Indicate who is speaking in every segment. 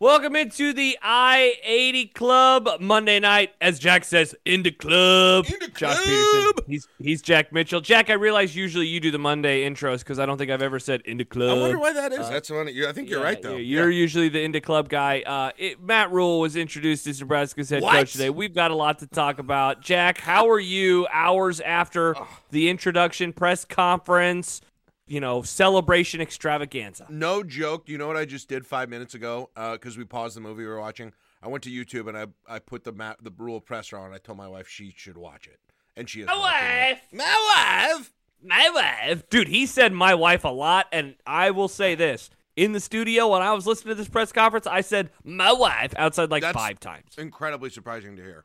Speaker 1: Welcome into the I 80 Club Monday night, as Jack says, in the club.
Speaker 2: In the
Speaker 1: Josh
Speaker 2: club.
Speaker 1: Peterson. He's he's Jack Mitchell. Jack, I realize usually you do the Monday intros because I don't think I've ever said in the club.
Speaker 2: I wonder why that is. That's funny. You- I think you're
Speaker 1: Yeah,
Speaker 2: right though.
Speaker 1: You're
Speaker 2: Yeah.
Speaker 1: usually the Indy Club guy. Uh, it, Matt Rhule was introduced as Nebraska's head
Speaker 2: What?
Speaker 1: coach today. We've got a lot to talk about. Jack, how are you hours after the introduction press conference? You know, celebration extravaganza.
Speaker 2: No joke. You know what I just did five minutes ago? Uh, because we paused the movie we were watching. I went to YouTube and I I put the map the rule presser on. I told my wife she should watch it, and she is.
Speaker 1: My
Speaker 2: watching it.
Speaker 1: wife.
Speaker 2: My wife.
Speaker 1: My wife. Dude, he said my wife a lot, and I will say this. In the studio, when I was listening to this press conference, I said my wife outside like
Speaker 2: That's-
Speaker 1: five times.
Speaker 2: Incredibly surprising to hear.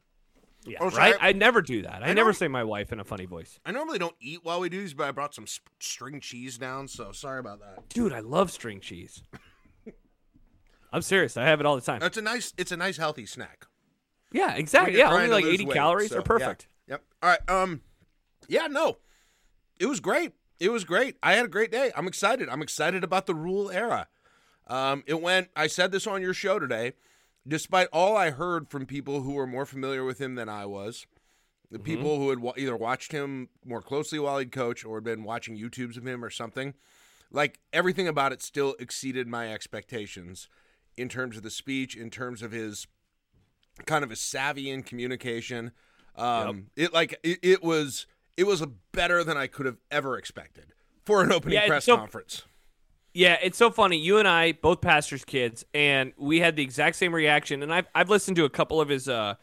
Speaker 1: Yeah,
Speaker 2: Oh,
Speaker 1: right? I never do that. I,
Speaker 2: I
Speaker 1: never say my wife in a funny voice.
Speaker 2: I normally don't eat while we do these, but I brought some sp- string cheese down, so sorry about that.
Speaker 1: Dude, I love string cheese. I'm serious. I have it all the time.
Speaker 2: It's a nice. It's a nice healthy snack.
Speaker 1: Yeah, exactly. Yeah, only like 80
Speaker 2: weight,
Speaker 1: calories
Speaker 2: so,
Speaker 1: are
Speaker 2: yeah.
Speaker 1: perfect.
Speaker 2: Yep. All right. Um. Yeah. No. It was great. It was great. I had a great day. I'm excited. I'm excited about the Rhule era. Um. It went. I said this on your show today. Despite all I heard from people who were more familiar with him than I was, the
Speaker 1: Mm-hmm.
Speaker 2: people who had wa- either watched him more closely while he'd coach or had been watching YouTubes of him or something, like everything about it still exceeded my expectations in terms of the speech, in terms of his kind of a savvy in communication. Um, It like it, it was it was a better than I could have ever expected for an opening
Speaker 1: Yeah,
Speaker 2: press
Speaker 1: so-
Speaker 2: conference.
Speaker 1: Yeah, it's so funny. You and I, both pastors' kids, and we had the exact same reaction. And I've, I've listened to a couple of his uh,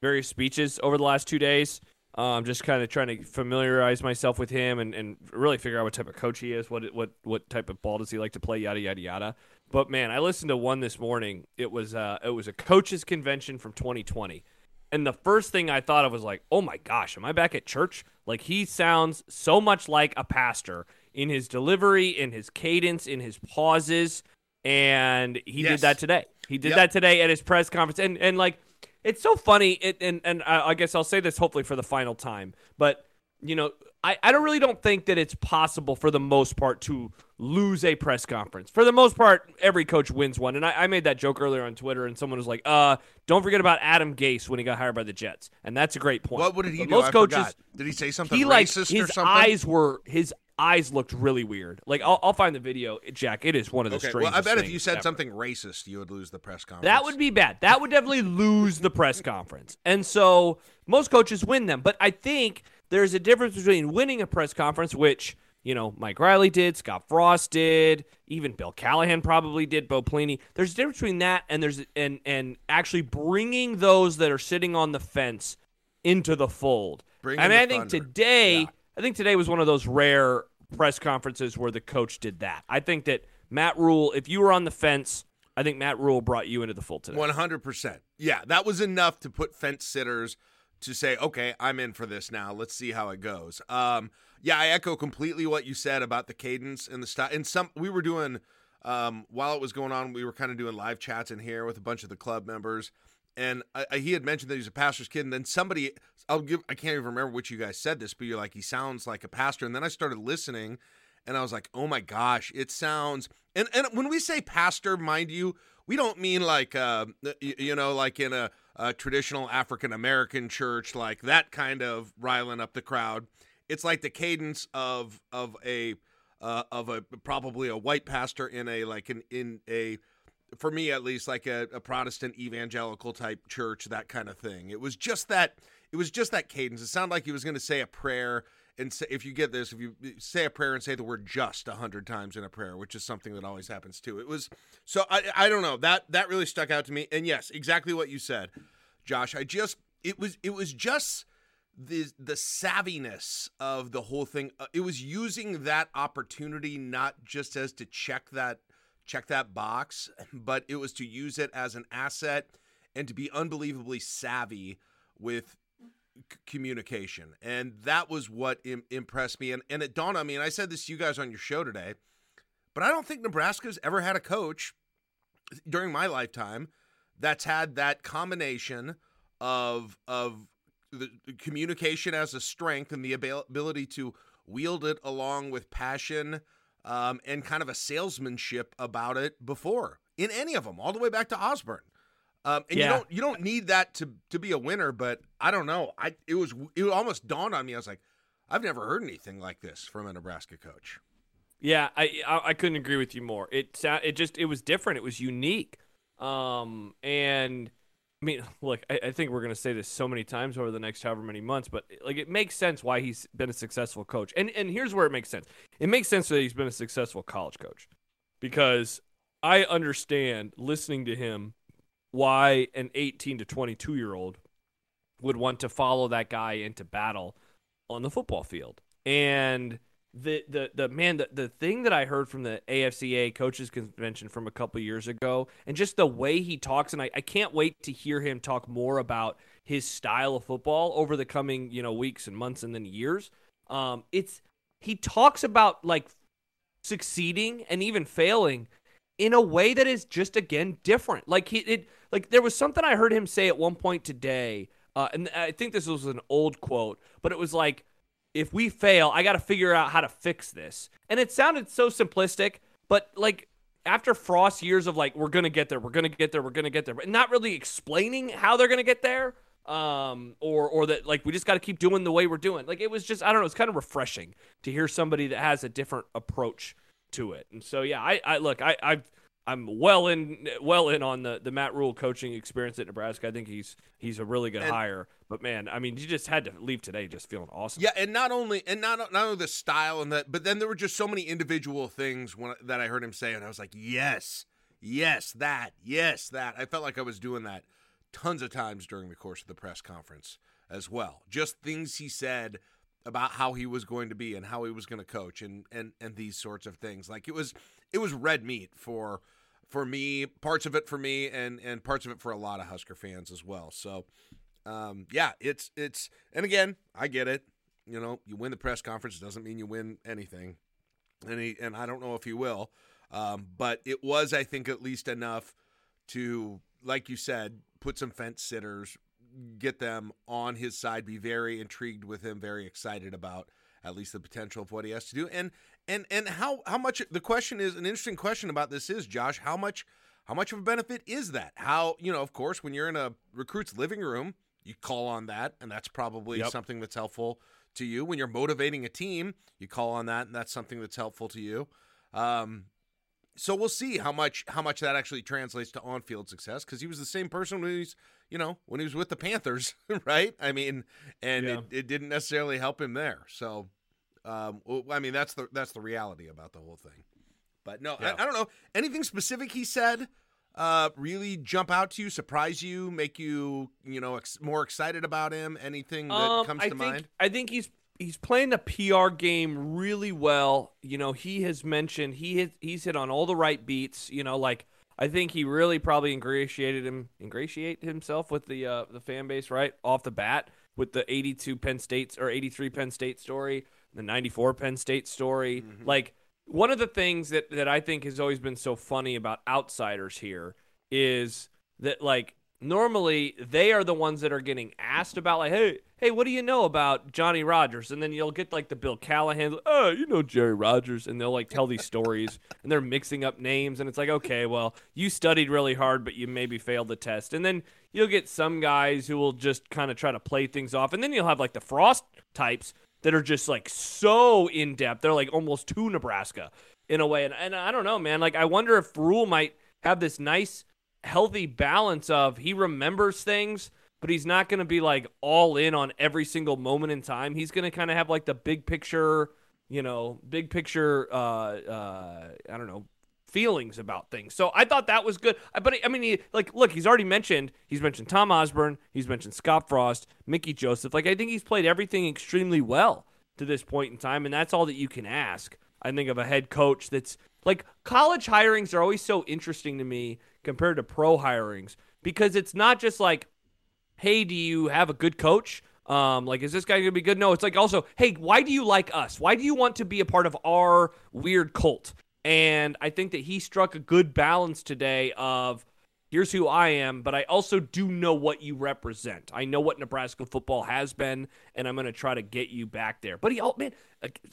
Speaker 1: various speeches over the last two days. Um, I'm just kind of trying to familiarize myself with him and, and really figure out what type of coach he is, what what what type of ball does he like to play, yada yada yada. But man, I listened to one this morning. It was uh, it was a coaches convention from 2020, and the first thing I thought of was like, oh my gosh, am I back at church? Like he sounds so much like a pastor in his delivery, in his cadence, in his pauses, and he
Speaker 2: Yes.
Speaker 1: did that today. He did
Speaker 2: Yep.
Speaker 1: that today at his press conference, and and like it's so funny. It, and and I I guess I'll say this hopefully for the final time, but you know. I, I don't really don't think that it's possible for the most part to lose a press conference. For the most part, every coach wins one. And I, I made that joke earlier on Twitter, and someone was like, "Uh, don't forget about Adam Gase when he got hired by the Jets." And that's a great point.
Speaker 2: What, what did he
Speaker 1: But
Speaker 2: do?
Speaker 1: Most
Speaker 2: I
Speaker 1: coaches,
Speaker 2: forgot. Did he say something
Speaker 1: he like
Speaker 2: racist
Speaker 1: his
Speaker 2: or something?
Speaker 1: eyes were his eyes looked really weird. Like I'll, I'll find the video, Jack. It is one of the
Speaker 2: Okay,
Speaker 1: strangest.
Speaker 2: well, I bet if you said
Speaker 1: ever.
Speaker 2: something racist, you would lose the press conference.
Speaker 1: That would be bad. That would definitely lose the press conference. And so most coaches win them. But I think there's a difference between winning a press conference, which, you know, Mike Riley did, Scott Frost did, even Bill Callahan probably did, Bo Pelini. There's a difference between that and there's and and actually bringing those that are sitting on the fence into the fold.
Speaker 2: Bring
Speaker 1: I
Speaker 2: in
Speaker 1: mean,
Speaker 2: the
Speaker 1: I think
Speaker 2: thunder.
Speaker 1: today,
Speaker 2: Yeah.
Speaker 1: I think today was one of those rare press conferences where the coach did that. I think that Matt Rhule, if you were on the fence, I think Matt Rhule brought you into the fold today.
Speaker 2: One hundred percent. Yeah, that was enough to put fence sitters to say, okay, I'm in for this now. Let's see how it goes. Um, yeah, I echo completely what you said about the cadence and the style. And some we were doing um, while it was going on, we were kind of doing live chats in here with a bunch of the club members. And I, I, he had mentioned that he's a pastor's kid, and then somebody, I'll give, I can't even remember which you guys said this, but you're like, he sounds like a pastor. And then I started listening, and I was like, oh my gosh, it sounds. And and when we say pastor, mind you, we don't mean like uh, y- you know, like in a, a traditional African American church, like that kind of riling up the crowd. It's like the cadence of of a uh, of a probably a white pastor in a like an in a for me at least like a, a Protestant evangelical type church, that kind of thing. It was just that it was just that cadence. It sounded like he was going to say a prayer and say, if you get this, if you say a prayer and say the word just a hundred times in a prayer, which is something that always happens too. It was so I I don't know that that really stuck out to me. And yes, exactly what you said, Josh. I just it was it was just the the savviness of the whole thing. Uh, it was using that opportunity not just as to check that check that box, but it was to use it as an asset and to be unbelievably savvy with c- communication. And that was what Im- impressed me. And, and it dawned on me, and I said this to you guys on your show today, but I don't think Nebraska's ever had a coach during my lifetime that's had that combination of of the communication as a strength and the abil- ability to wield it along with passion um, and kind of a salesmanship about it before in any of them, all the way back to Osborne. Um, and
Speaker 1: Yeah.
Speaker 2: you don't you don't need that to to be a winner, but I don't know. I it was it almost dawned on me. I was like, I've never heard anything like this from a Nebraska coach.
Speaker 1: Yeah, I, I I couldn't agree with you more. It it just it was different. It was unique. Um, and I mean, look, I, I think we're gonna say this so many times over the next however many months, but like it makes sense why he's been a successful coach. And and here's where it makes sense. It makes sense that he's been a successful college coach because I understand listening to him why an 18 to 22 year old would want to follow that guy into battle on the football field. And the the the man the, the thing that I heard from the AFCA coaches convention from a couple years ago and just the way he talks and I, I can't wait to hear him talk more about his style of football over the coming, you know, weeks and months and then years. Um it's he talks about like succeeding and even failing in a way that is just again different. Like he it like there was something I heard him say at one point today, uh, and I think this was an old quote, but it was like, "If we fail, I got to figure out how to fix this." And it sounded so simplistic, but like after Frost years of like, "We're gonna get there, we're gonna get there, we're gonna get there," but not really explaining how they're gonna get there. Um, or or that like we just got to keep doing the way we're doing. Like it was just I don't know. It's kind of refreshing to hear somebody that has a different approach to it. And so yeah, I, I look, I I've I'm well in well in on the the Matt Rhule coaching experience at Nebraska. I think he's he's a really good
Speaker 2: And-
Speaker 1: hire. But man, I mean, you just had to leave today just feeling awesome.
Speaker 2: Yeah, and not only and not not only the style and that, but then there were just so many individual things when, that I heard him say, and I was like, yes, yes, that, yes, that. I felt like I was doing that tons of times during the course of the press conference as well. Just things he said about how he was going to be and how he was going to coach and and and these sorts of things. Like it was it was red meat for for me, parts of it for me, and and parts of it for a lot of Husker fans as well. So. Um, yeah, it's it's and again, I get it. You know, you win the press conference doesn't mean you win anything, and he, and I don't know if he will. Um, but it was, I think, at least enough to, like you said, put some fence sitters, get them on his side, be very intrigued with him, very excited about at least the potential of what he has to do, and and and how how much the question is an interesting question about this is Josh, how much how much of a benefit is that? How you know, of course, when you're in a recruit's living room, you call on that, and that's probably
Speaker 1: Yep.
Speaker 2: something that's helpful to you. When you're motivating a team, you call on that, and that's something that's helpful to you. Um, so we'll see how much how much that actually translates to on-field success because he was the same person when he's you know when he was with the Panthers, right? I mean, and
Speaker 1: Yeah.
Speaker 2: it, it didn't necessarily help him there. So, um, well, I mean that's the that's the reality about the whole thing. But no,
Speaker 1: Yeah.
Speaker 2: I, I don't know anything specific he said. Uh, really jump out to you, surprise you, make you you know ex- more excited about him. Anything that
Speaker 1: Um,
Speaker 2: comes
Speaker 1: I
Speaker 2: to
Speaker 1: think,
Speaker 2: mind?
Speaker 1: I think he's he's playing the PR game really well. You know, he has mentioned he hit, he's hit on all the right beats. You know, like I think he really probably ingratiated him ingratiate himself with the uh, the fan base right off the bat with the 82 Penn State or 83 Penn State story, the 94 Penn State story. Mm-hmm. Like one of the things that that I think has always been so funny about outsiders here is that like normally they are the ones that are getting asked about like hey hey what do you know about Johnny Rodgers and then you'll get like the bill callahan oh you know jerry rogers and they'll like tell these stories and they're mixing up names. And it's like okay well you studied really hard but you maybe failed the test. And then you'll get some guys who will just kind of try to play things off. And then you'll have like the frost types that are just like so in depth they're like almost to nebraska in a way. And, and i don't know man. Like i wonder if Rhule might have this nice healthy balance of he remembers things, but he's not going to be like all in on every single moment in time. He's going to kind of have like the big picture, you know, big picture, uh, uh, I don't know, feelings about things. So I thought that was good. But I mean, he, like, look, he's already mentioned, he's mentioned Tom Osborne, he's mentioned Scott Frost, Mickey Joseph. Like, I think he's played everything extremely well to this point in time, and that's all that you can ask. I think of a head coach that's like college hirings are always so interesting to me compared to pro hirings because it's not just like, hey, do you have a good coach? Um, like, is this guy gonna be good? No, it's like also, hey, why do you like us? Why do you want to be a part of our weird cult? And I think that he struck a good balance today of here's who I am, but I also do know what you represent. I know what Nebraska football has been, and I'm going to try to get you back there. But he, oh man,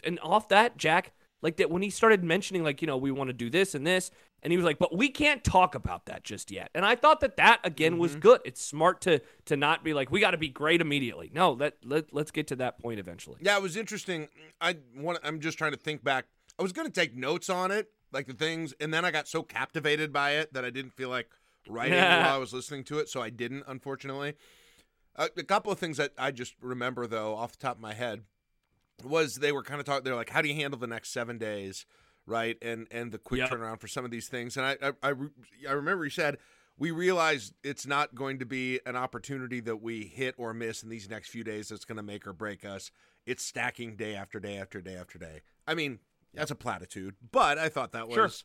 Speaker 1: and off that, Jack, like that when he started mentioning, like, you know, we want to do this and this, And he was like, "But we can't talk about that just yet." And I thought that that again
Speaker 2: Mm-hmm.
Speaker 1: was good. It's smart to to not be like, "We got to be great immediately." No, let let let's get to that point eventually.
Speaker 2: Yeah, it was interesting. I want. I'm just trying to think back. I was going to take notes on it, like the things, and then I got so captivated by it that I didn't feel like writing while I was listening to it, so I didn't, unfortunately. Uh, a couple of things that I just remember though, off the top of my head, was they were kind of talking. They're like, "How do you handle the next seven days?" Right, and and the quick
Speaker 1: Yep.
Speaker 2: turnaround for some of these things. And I I, I, I remember you said we realize it's not going to be an opportunity that we hit or miss in these next few days that's going to make or break us. It's stacking day after day after day after day. I mean, that's a platitude, but I thought that
Speaker 1: Sure.
Speaker 2: was.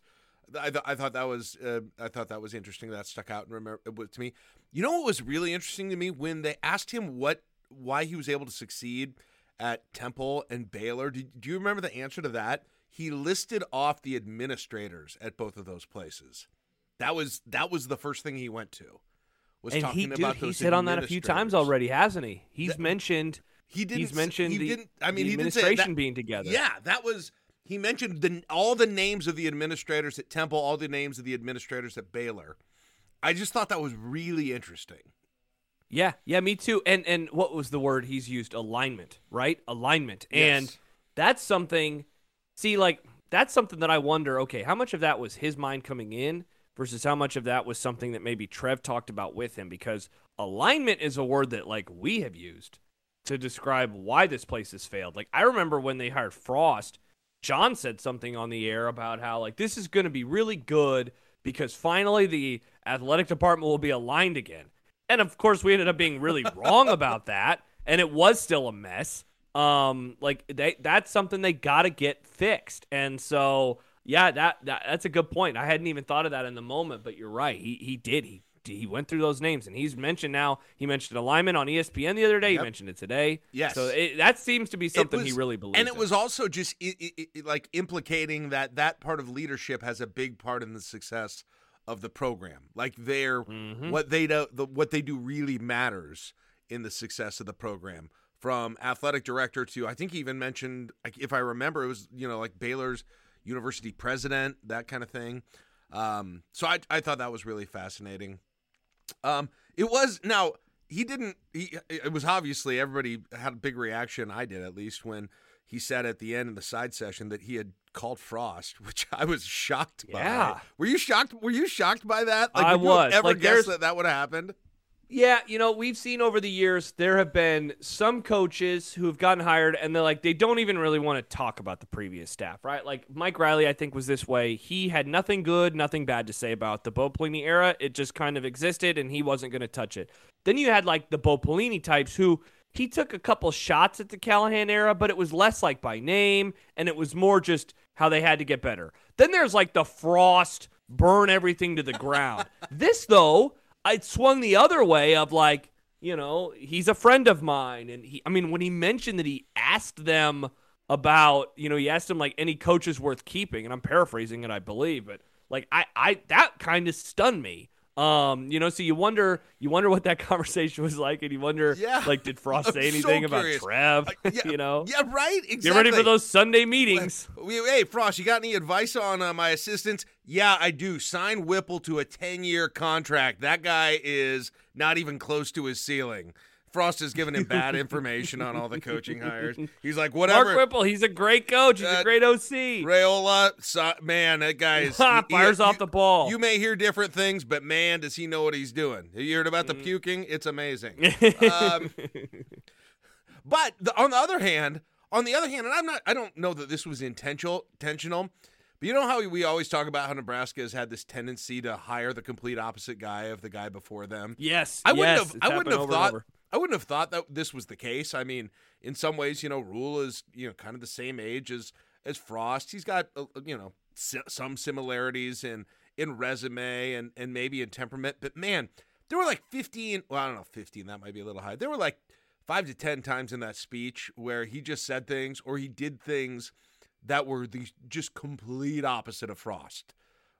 Speaker 2: I, th- I thought that was uh, I thought that was interesting. That stuck out and remember to me. You know what was really interesting to me when they asked him what why he was able to succeed at Temple and Baylor. Do, do you remember the answer to that? He listed off the administrators at both of those places. That was that was the first thing he went to. Was
Speaker 1: and
Speaker 2: talking
Speaker 1: he dude,
Speaker 2: about
Speaker 1: he's
Speaker 2: those
Speaker 1: hit on that a few times already, hasn't he? He's
Speaker 2: That-
Speaker 1: mentioned
Speaker 2: He didn't.
Speaker 1: he's mentioned
Speaker 2: He
Speaker 1: the,
Speaker 2: didn't. I mean, he didn't say
Speaker 1: administration
Speaker 2: that,
Speaker 1: being together.
Speaker 2: Yeah, that was. He mentioned the, all the names of the administrators at Temple, all the names of the administrators at Baylor. I just thought that was really interesting.
Speaker 1: Yeah, yeah, me too. And and what was the word he's used? Alignment, right? Alignment.
Speaker 2: Yes.
Speaker 1: And that's something see like that's something that I wonder, okay, how much of that was his mind coming in versus how much of that was something that maybe Trev talked about with him because alignment is a word that like we have used to describe why this place has failed. Like I remember when they hired Frost, John said something on the air about how like this is going to be really good because finally the athletic department will be aligned again. And of course, we ended up being really wrong about that, and it was still a mess. Um, like they that's something they got to get fixed. And so, yeah, that, that that's a good point. I hadn't even thought of that in the moment, but you're right. He he did. He he went through those names, and he's mentioned now. He mentioned alignment on ESPN the other day.
Speaker 2: Yep.
Speaker 1: He mentioned it today.
Speaker 2: Yes.
Speaker 1: So it, that seems to be something he really believes.
Speaker 2: And it
Speaker 1: in.
Speaker 2: was also just i i i like implicating that that part of leadership has a big part in the success of the program. Like their
Speaker 1: Mhm.
Speaker 2: what they do, the, what they do really matters in the success of the program. From athletic director to I think he even mentioned like, if I remember it was you know like Baylor's university president that kind of thing. Um, so I I thought that was really fascinating. Um, it was now he didn't. He it was obviously everybody had a big reaction. I did at least when he said at the end of the side session that he had called Frost, which I was shocked by.
Speaker 1: Yeah.
Speaker 2: Were you shocked? Were you shocked by that? Like,
Speaker 1: I was.
Speaker 2: ever
Speaker 1: Like, there's-
Speaker 2: that that would have happened?
Speaker 1: Yeah, you know, we've seen over the years there have been some coaches who have gotten hired and they're like they don't even really want to talk about the previous staff, right? Like Mike Riley, I think was this way. He had nothing good, nothing bad to say about the Bo Pelini era. It just kind of existed and he wasn't going to touch it. Then you had like the Bo Pelini types who he took a couple shots at the Callahan era, but it was less like by name and it was more just how they had to get better. Then there's like the Frost burn everything to the ground. this though, it swung the other way of like, you know, he's a friend of mine. And he, I mean, when he mentioned that he asked them about, you know, he asked them like any coaches worth keeping, and I'm paraphrasing it, I believe, but like I, I, that kind of stunned me. Um, you know, so you wonder, you wonder what that conversation was like, and you wonder,
Speaker 2: Yeah.
Speaker 1: like, did Frost
Speaker 2: I'm
Speaker 1: say
Speaker 2: so
Speaker 1: anything about
Speaker 2: curious.
Speaker 1: Trev?
Speaker 2: Uh, yeah,
Speaker 1: you know,
Speaker 2: Yeah, right. Exactly.
Speaker 1: get ready for those Sunday meetings.
Speaker 2: Hey, Frost, you got any advice on uh, my assistants? Yeah, I do. Sign Whipple to a 10 year contract. That guy is not even close to his ceiling. Frost has given him bad information on all the coaching hires. He's like, whatever.
Speaker 1: Mark
Speaker 2: whatever.
Speaker 1: Whipple, he's a great coach. He's
Speaker 2: Uh,
Speaker 1: a great OC.
Speaker 2: Raiola, so, man, that guy is.
Speaker 1: Ha,
Speaker 2: he-
Speaker 1: fires
Speaker 2: you-
Speaker 1: off the ball.
Speaker 2: You may hear different things, but man, does he know what he's doing. You heard about the
Speaker 1: Mm.
Speaker 2: puking? It's amazing. um, but the, on the other hand, on the other hand, and I'm not, I don't know that this was intentional, intentional. But you know how we always talk about how Nebraska has had this tendency to hire the complete opposite guy of the guy before them.
Speaker 1: yes,
Speaker 2: I wouldn't
Speaker 1: yes,
Speaker 2: have. I wouldn't
Speaker 1: happened
Speaker 2: have
Speaker 1: over
Speaker 2: thought. I wouldn't have thought that this was the case. I mean, in some ways, you know, Rhule is you know kind of the same age as as Frost. He's got uh, you know some similarities in in resume and and maybe in temperament. But man, there were like fifteen. Well, I don't know, fifteen. That might be a little high. There were like five to ten times in that speech where he just said things or he did things that were the just complete opposite of Frost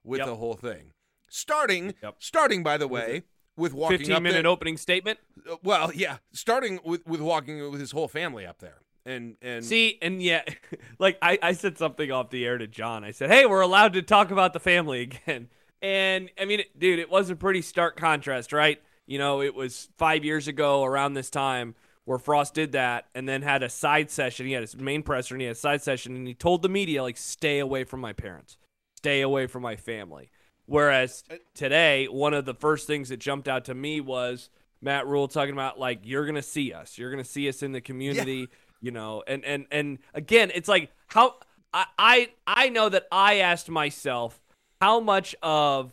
Speaker 2: with
Speaker 1: Yep.
Speaker 2: the whole thing. Starting,
Speaker 1: Yep.
Speaker 2: starting by the way, with walking
Speaker 1: 15
Speaker 2: up
Speaker 1: minute
Speaker 2: there,
Speaker 1: opening statement.
Speaker 2: uh, Well, yeah, starting with with walking with his whole family up there, and and
Speaker 1: See, and yeah, like I, I said something off the air to John. I said, "Hey, we're allowed to talk about the family again." And I mean, dude, it was a pretty stark contrast, right? You know, it was five years ago around this time where Frost did that, and then had a side session. He had his main presser, and he had a side session, and he told the media like, "Stay away from my parents, stay away from my family." Whereas today, one of the first things that jumped out to me was Matt Rhule talking about like, "You're gonna see us, you're gonna see us in the community." you know and and and again it's like how I, I i know that i asked myself how much of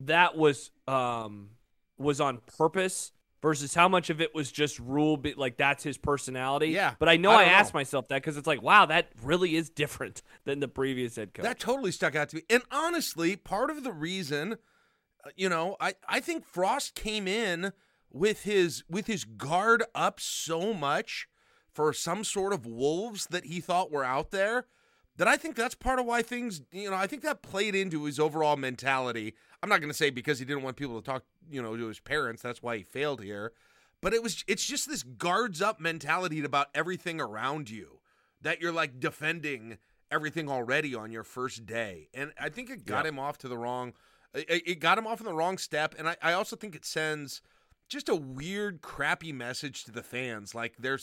Speaker 1: that was um was on purpose versus how much of it was just Rhule be, like that's his personality
Speaker 2: Yeah,
Speaker 1: but i know
Speaker 2: I
Speaker 1: i, asked
Speaker 2: know.
Speaker 1: myself that because it's like wow that really is different than the previous head coach
Speaker 2: That totally stuck out to me. And honestly, part of the reason, uh, you know, I, I think Frost came in with his with his guard up so much for some sort of wolves that he thought were out there that I think that's part of why things, you know, I think that played into his overall mentality. I'm not going to say because he didn't want people to talk, you know, to his parents, that's why he failed here. But it was it's just this guards up mentality about everything around you that you're like defending everything already on your first day. And I think it got
Speaker 1: Yeah.
Speaker 2: him off to the wrong it, got him off on the wrong step. And I, I also think it sends just a weird, crappy message to the fans. Like they're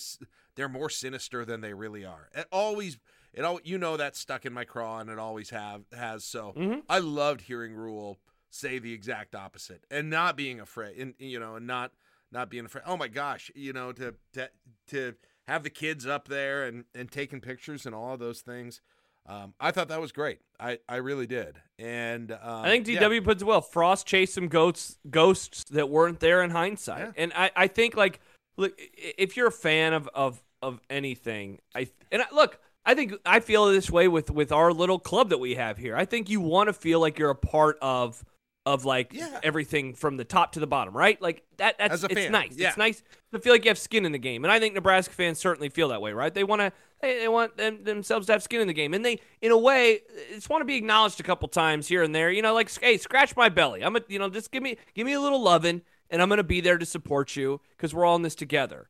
Speaker 2: they're more sinister than they really are. It always it all you know that's stuck in my craw and it always have has. So
Speaker 1: Mhm.
Speaker 2: I loved hearing Rhule say the exact opposite and not being afraid and you know and not not being afraid. Oh my gosh, you know to to to have the kids up there and and taking pictures and all of those things. Um, I thought that was great. I, I really did. And um,
Speaker 1: I think
Speaker 2: yeah.
Speaker 1: DW puts it well. Frost chased some ghosts, ghosts that weren't there in hindsight,
Speaker 2: Yeah.
Speaker 1: and I, I think like look, if you're a fan of of of anything, I and I, look, I think I feel this way with with our little club that we have here. I think you want to feel like you're a part of of like
Speaker 2: Yeah.
Speaker 1: everything from the top to the bottom, right? Like that. That's it's
Speaker 2: fan,
Speaker 1: nice.
Speaker 2: yeah.
Speaker 1: It's nice to feel like you have skin in the game, and I think Nebraska fans certainly feel that way, right? They want to. They, they want them, themselves to have skin in the game, and they, in a way, just want to be acknowledged a couple times here and there. You know, like hey, scratch my belly. I'm a, you know, just give me give me a little loving, and I'm gonna be there to support you because we're all in this together.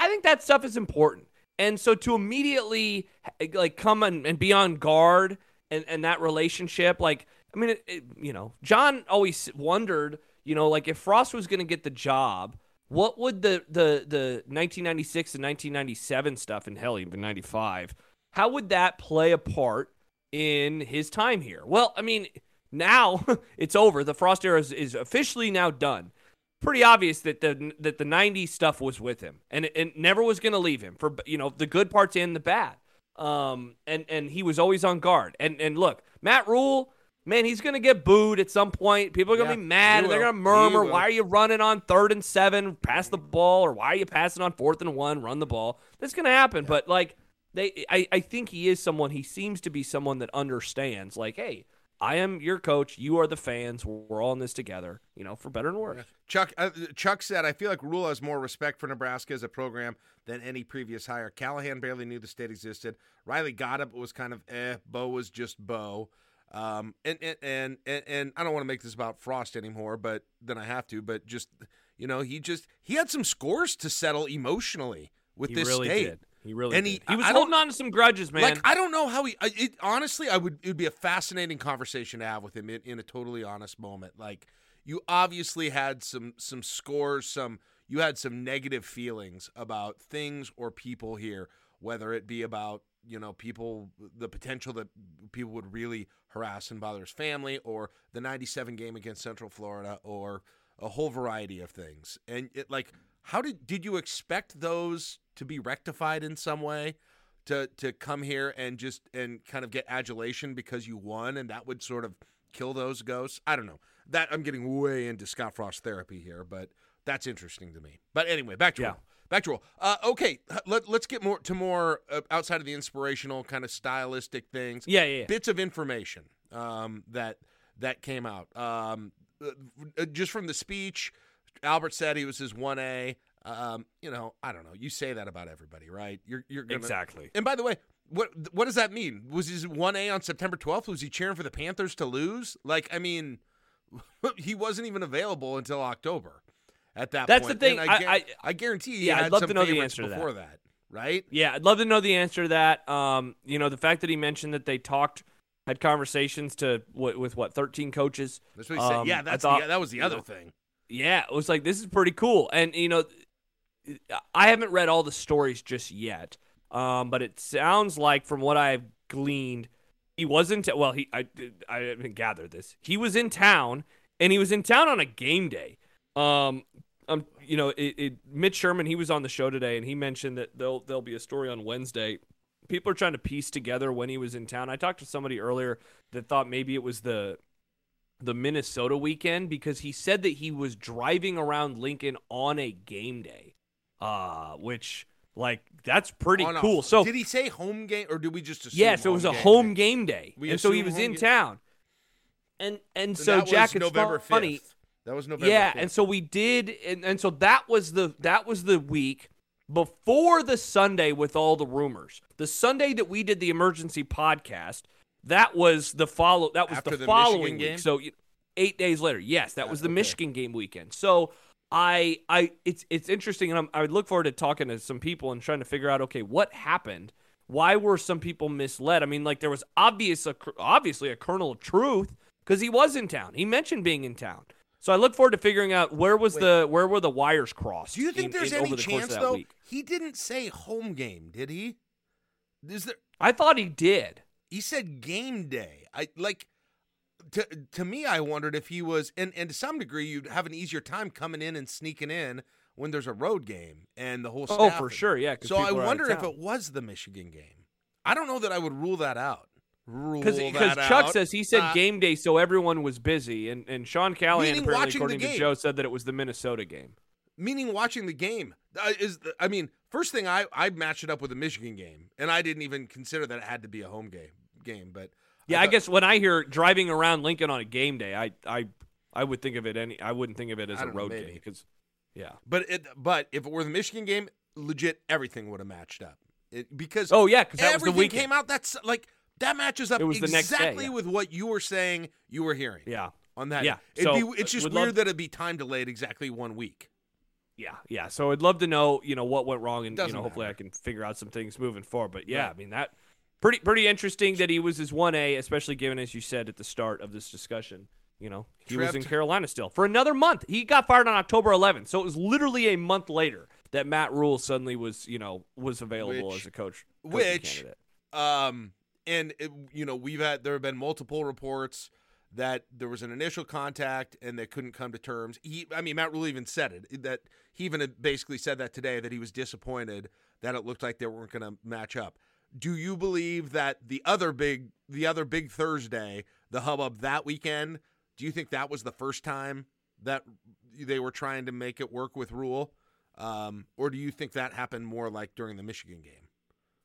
Speaker 1: I think that stuff is important. And so to immediately like come and, and be on guard and, and that relationship, like I mean, it, it- you know, John always wondered, you know, like if Frost was going to get the job, what would the the the 1996 and 1997 stuff, and hell, even 95, how would that play a part in his time here? Well, I mean, now it's over. The Frost era is, is officially now done pretty obvious that the that the 90s stuff was with him and it, it never was going to leave him for you know the good parts and the bad um and and he was always on guard and and look Matt Rhule man he's going to get booed at some point people are going to
Speaker 2: Yeah,
Speaker 1: be mad and they're going to murmur why are you running on third and 7 pass the ball or why are you passing on fourth and 1 run the ball that's going to happen but like they I I think he is someone he seems to be someone that understands like hey I am your coach. You are the fans. We're all in this together, you know, for better and worse.
Speaker 2: Chuck uh, Chuck said, "I feel like Rhule has more respect for Nebraska as a program than any previous hire. Callahan barely knew the state existed. Riley got it, but was kind of eh. Bo was just Bo. Um, and and and and, and I don't want to make this about Frost anymore, but then I have to. But just you know, he just he had some scores to settle emotionally with
Speaker 1: He
Speaker 2: this
Speaker 1: really
Speaker 2: state.
Speaker 1: did. He really
Speaker 2: And
Speaker 1: did.
Speaker 2: he-
Speaker 1: He, was
Speaker 2: I
Speaker 1: holding on to some grudges, man.
Speaker 2: Like I don't know how he. I- It, honestly, I would. It would be a fascinating conversation to have with him in, in a totally honest moment. Like you obviously had some some scores, some you had some negative feelings about things or people here, whether it be about you know people the potential that people would really harass and bother his family, or the '97 game against Central Florida, or a whole variety of things. And it like how did did you expect those to be rectified in some way? to to come here and just and kind of get adulation because you won and that would sort of kill those ghosts. I don't know. That I'm getting way into Scott Frost therapy here, but that's interesting to me. But anyway, back to
Speaker 1: Yeah.
Speaker 2: Rhule. Uh, okay, let, let's get more to more uh, outside of the inspirational kind of stylistic things.
Speaker 1: yeah, yeah, yeah.
Speaker 2: Bits of information um, that that came out. Um, uh, uh, just from the speech, Albert said he was his one A. Um, you know, I don't know. You say that about everybody, right? You're you're gonna,
Speaker 1: Exactly.
Speaker 2: and by the way, what what does that mean? Was his one A on September 12th? Was he cheering for the Panthers to lose? Like, I mean, he wasn't even available until October. At that
Speaker 1: That's the thing.
Speaker 2: And
Speaker 1: I-
Speaker 2: guar-
Speaker 1: I-
Speaker 2: I guarantee he
Speaker 1: Yeah, I'd love to know the answer to that.
Speaker 2: before that. right?
Speaker 1: Yeah, I'd love to know the answer to that. Um, you know, the fact that he mentioned that they talked, had conversations to with, with what thirteen coaches.
Speaker 2: That's what he said.
Speaker 1: Um,
Speaker 2: yeah, that's
Speaker 1: thought-
Speaker 2: the, that was the
Speaker 1: you
Speaker 2: other
Speaker 1: know,
Speaker 2: thing.
Speaker 1: Yeah, it was like this is pretty cool, and you know, I haven't read all the stories just yet, um, but it sounds like from what I've gleaned, he wasn't. Well, he I I haven't gathered this. He was in town, and he was in town on a game day. Um, um, you know, it, it, Mitch Sherman, he was on the show today, and he mentioned that there'll there'll be a story on Wednesday. People are trying to piece together when he was in town. I talked to somebody earlier that thought maybe it was the the Minnesota weekend because he said that he was driving around Lincoln on a game day, uh, which like that's pretty
Speaker 2: On a-
Speaker 1: cool. So
Speaker 2: did he say home game or did we just assume?
Speaker 1: yes, it was a
Speaker 2: game?
Speaker 1: home game day,
Speaker 2: We
Speaker 1: and so he was in
Speaker 2: ga-
Speaker 1: town. And and
Speaker 2: So
Speaker 1: so Jack, it's
Speaker 2: November
Speaker 1: funny.
Speaker 2: 5th. That was November.
Speaker 1: Yeah,
Speaker 2: 5th.
Speaker 1: and so we did, and, and so that was the that was the week before the Sunday with all the rumors. The Sunday that we did the emergency podcast, that was the follow. That was
Speaker 2: After
Speaker 1: the,
Speaker 2: the
Speaker 1: following
Speaker 2: game?
Speaker 1: week. So eight days later, yes, that uh, was the
Speaker 2: okay.
Speaker 1: Michigan game weekend. So I I it's it's interesting, and I'm, I would look forward to talking to some people and trying to figure out okay what happened. Why were some people misled? I mean, like there was obvious a, obviously a kernel of truth because he was in town. He mentioned being in town. So I look forward to figuring out where was
Speaker 2: Wait.
Speaker 1: the where were the wires crossed.
Speaker 2: do you think
Speaker 1: in-
Speaker 2: there's
Speaker 1: in-
Speaker 2: any
Speaker 1: the
Speaker 2: chance though?
Speaker 1: week.
Speaker 2: He didn't say home game, did he? Is there?
Speaker 1: I thought he did.
Speaker 2: He said game day. I like. To, to me, I wondered if he was, and, and to some degree, you'd have an easier time coming in and sneaking in when there's a road game and the whole.
Speaker 1: Oh, for sure, yeah.
Speaker 2: So I
Speaker 1: people are out of
Speaker 2: wonder if it was the Michigan game. I don't know that I would rule that out. Rule
Speaker 1: Because Chuck
Speaker 2: out.
Speaker 1: says he said
Speaker 2: Uh,
Speaker 1: game day, so everyone was busy, and and Sean Callahan apparently, according to. Joe, said that it was the Minnesota game.
Speaker 2: meaning watching the game uh, is the, i mean first thing i i matched it up with the michigan game and i didn't even consider that it had to be a home game game but
Speaker 1: Yeah, I
Speaker 2: thought-
Speaker 1: guess when I hear driving around Lincoln on a game day, I I I would think of it any. I wouldn't think of it as a
Speaker 2: don't know,
Speaker 1: road game because, yeah.
Speaker 2: but it but if it were the michigan game legit everything would have matched up it, because
Speaker 1: Oh yeah, because that was the
Speaker 2: everything came out that's like that matches up
Speaker 1: the day,
Speaker 2: exactly
Speaker 1: yeah.
Speaker 2: with what you were saying you were hearing
Speaker 1: Yeah,
Speaker 2: on that
Speaker 1: Yeah,
Speaker 2: It'd
Speaker 1: so,
Speaker 2: be, it's just weird
Speaker 1: love-
Speaker 2: that it'd be time delayed exactly one week
Speaker 1: yeah, yeah. So I'd love to know, you know, what went wrong, and you
Speaker 2: Doesn't
Speaker 1: know, hopefully I can figure out some things moving forward. But yeah,
Speaker 2: Right.
Speaker 1: I mean that pretty pretty interesting that he was his one A, especially given as you said at the start of this discussion. You know, he was in Carolina still for another month. He got fired on October 11th, so it was literally a month later that Matt Rhule suddenly was, you know, was available
Speaker 2: Which-
Speaker 1: as a coach.
Speaker 2: which
Speaker 1: candidate.
Speaker 2: Um, and it, you know, we've had there have been multiple reports that there was an initial contact and they couldn't come to terms. He, I mean, Matt Rhule even said it that he even basically said that today that he was disappointed that it looked like they weren't going to match up. Do you believe that the other big, the other big Thursday, the hubbub that weekend? Do you think that was the first time that they were trying to make it work with Rhule, um, or do you think that happened more like during the Michigan game?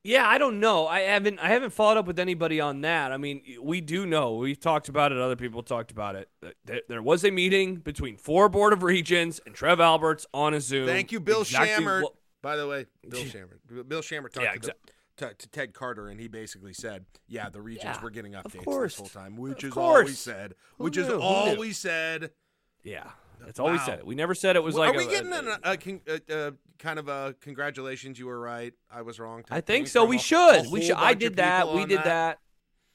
Speaker 1: Yeah, I don't know. I haven't I haven't followed up with anybody on that. I mean, we do know. We've talked about it. Other people talked about it. There, there was a meeting between four board of regents and Trev Alberts on a Zoom.
Speaker 2: Thank you, Bill
Speaker 1: Exactly
Speaker 2: Schammert.
Speaker 1: what-
Speaker 2: By the way, Bill Schammert. Bill Schammert talked
Speaker 1: Yeah,
Speaker 2: to, the- to, to Ted Carter, and he basically said, "Yeah, the regents
Speaker 1: Yeah,
Speaker 2: were getting updates
Speaker 1: course.
Speaker 2: this whole time," which
Speaker 1: Of
Speaker 2: is all we said.
Speaker 1: Who
Speaker 2: Which is
Speaker 1: knew? Who
Speaker 2: all we said.
Speaker 1: Yeah, that's all we said. We never said it was
Speaker 2: Well,
Speaker 1: like.
Speaker 2: Are
Speaker 1: a-
Speaker 2: we getting
Speaker 1: a-
Speaker 2: an, a, con- a, a kind of a congratulations? You were right. I was wrong.
Speaker 1: I think so. We should. We should. I did that. We
Speaker 2: on
Speaker 1: did that.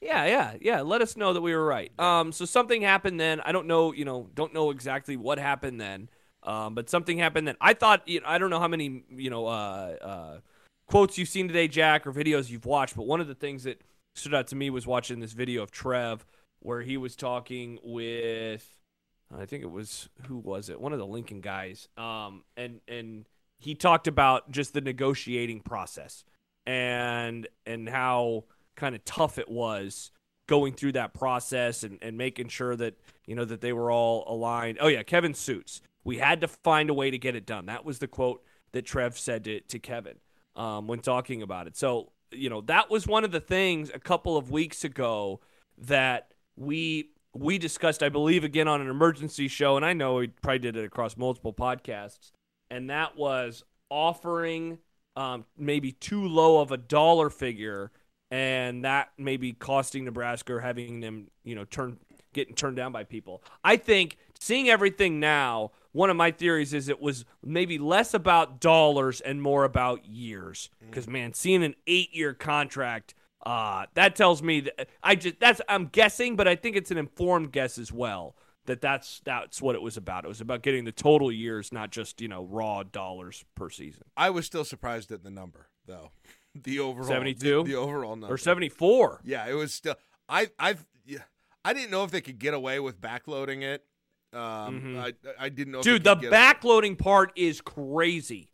Speaker 1: Yeah, yeah, yeah. Let us know that we were right. Um, so something happened then. I don't know. You know, don't know exactly what happened then. Um, but something happened then. I thought. You know, I don't know how many. You know, uh, uh, quotes you've seen today, Jack, or videos you've watched. But one of the things that stood out to me was watching this video of Trev where he was talking with. I think it was who was it? One of the Lincoln guys. Um, and and he talked about just the negotiating process and and how kind of tough it was going through that process and, and making sure that you know that they were all aligned. Oh yeah, Kevin Sjuts. We had to find a way to get it done. That was the quote that Trev said to, to Kevin um, when talking about it. So you know that was one of the things a couple of weeks ago that we we discussed, I believe, again on an emergency show, and I know we probably did it across multiple podcasts, and that was offering um, maybe too low of a dollar figure, and that maybe costing Nebraska or having them, you know, turn getting turned down by people. I think seeing everything now, one of my theories is it was maybe less about dollars and more about years. Because man, seeing an eight-year contract, uh, that tells me that I just that's I'm guessing, but I think it's an informed guess as well. That that's that's what it was about. It was about getting the total years, not just you know raw dollars per season.
Speaker 2: I was still surprised at the number though. The overall
Speaker 1: 72?
Speaker 2: the, the overall number
Speaker 1: Or 74.
Speaker 2: Yeah, it was still. I I've yeah, I didn't know if they could get away with backloading it. Um,
Speaker 1: Mhm.
Speaker 2: I I didn't know. if
Speaker 1: Dude,
Speaker 2: they
Speaker 1: the
Speaker 2: could get-
Speaker 1: backloading part is crazy.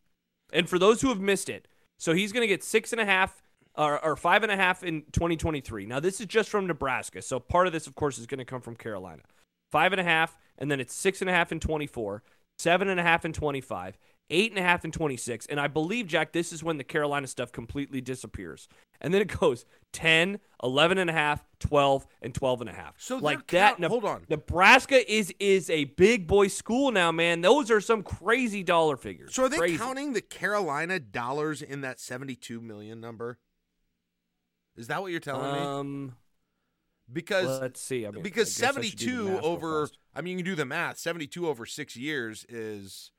Speaker 1: And for those who have missed it, so he's going to get six and a half or, or five and a half in 2023. Now, this is just from Nebraska. So part of this, of course, is going to come from Carolina. Five and a half, and then it's six and a half and 24, seven and a half and 25, eight and a half and 26. And I believe, Jack, this is when the Carolina stuff completely disappears. And then it goes 10, 11 and a half, 12, and 12 and a half.
Speaker 2: So
Speaker 1: like that.
Speaker 2: count- hold on.
Speaker 1: Nebraska is is a big boy school now, man. Those are some crazy dollar figures.
Speaker 2: So are they
Speaker 1: Crazy.
Speaker 2: counting the Carolina dollars in that seventy-two million number? Is that what you're telling me?
Speaker 1: Um,
Speaker 2: Because
Speaker 1: let's see. I mean,
Speaker 2: because
Speaker 1: I guess I should do the
Speaker 2: 72 over. I mean you can do the math. 72 over 6 years is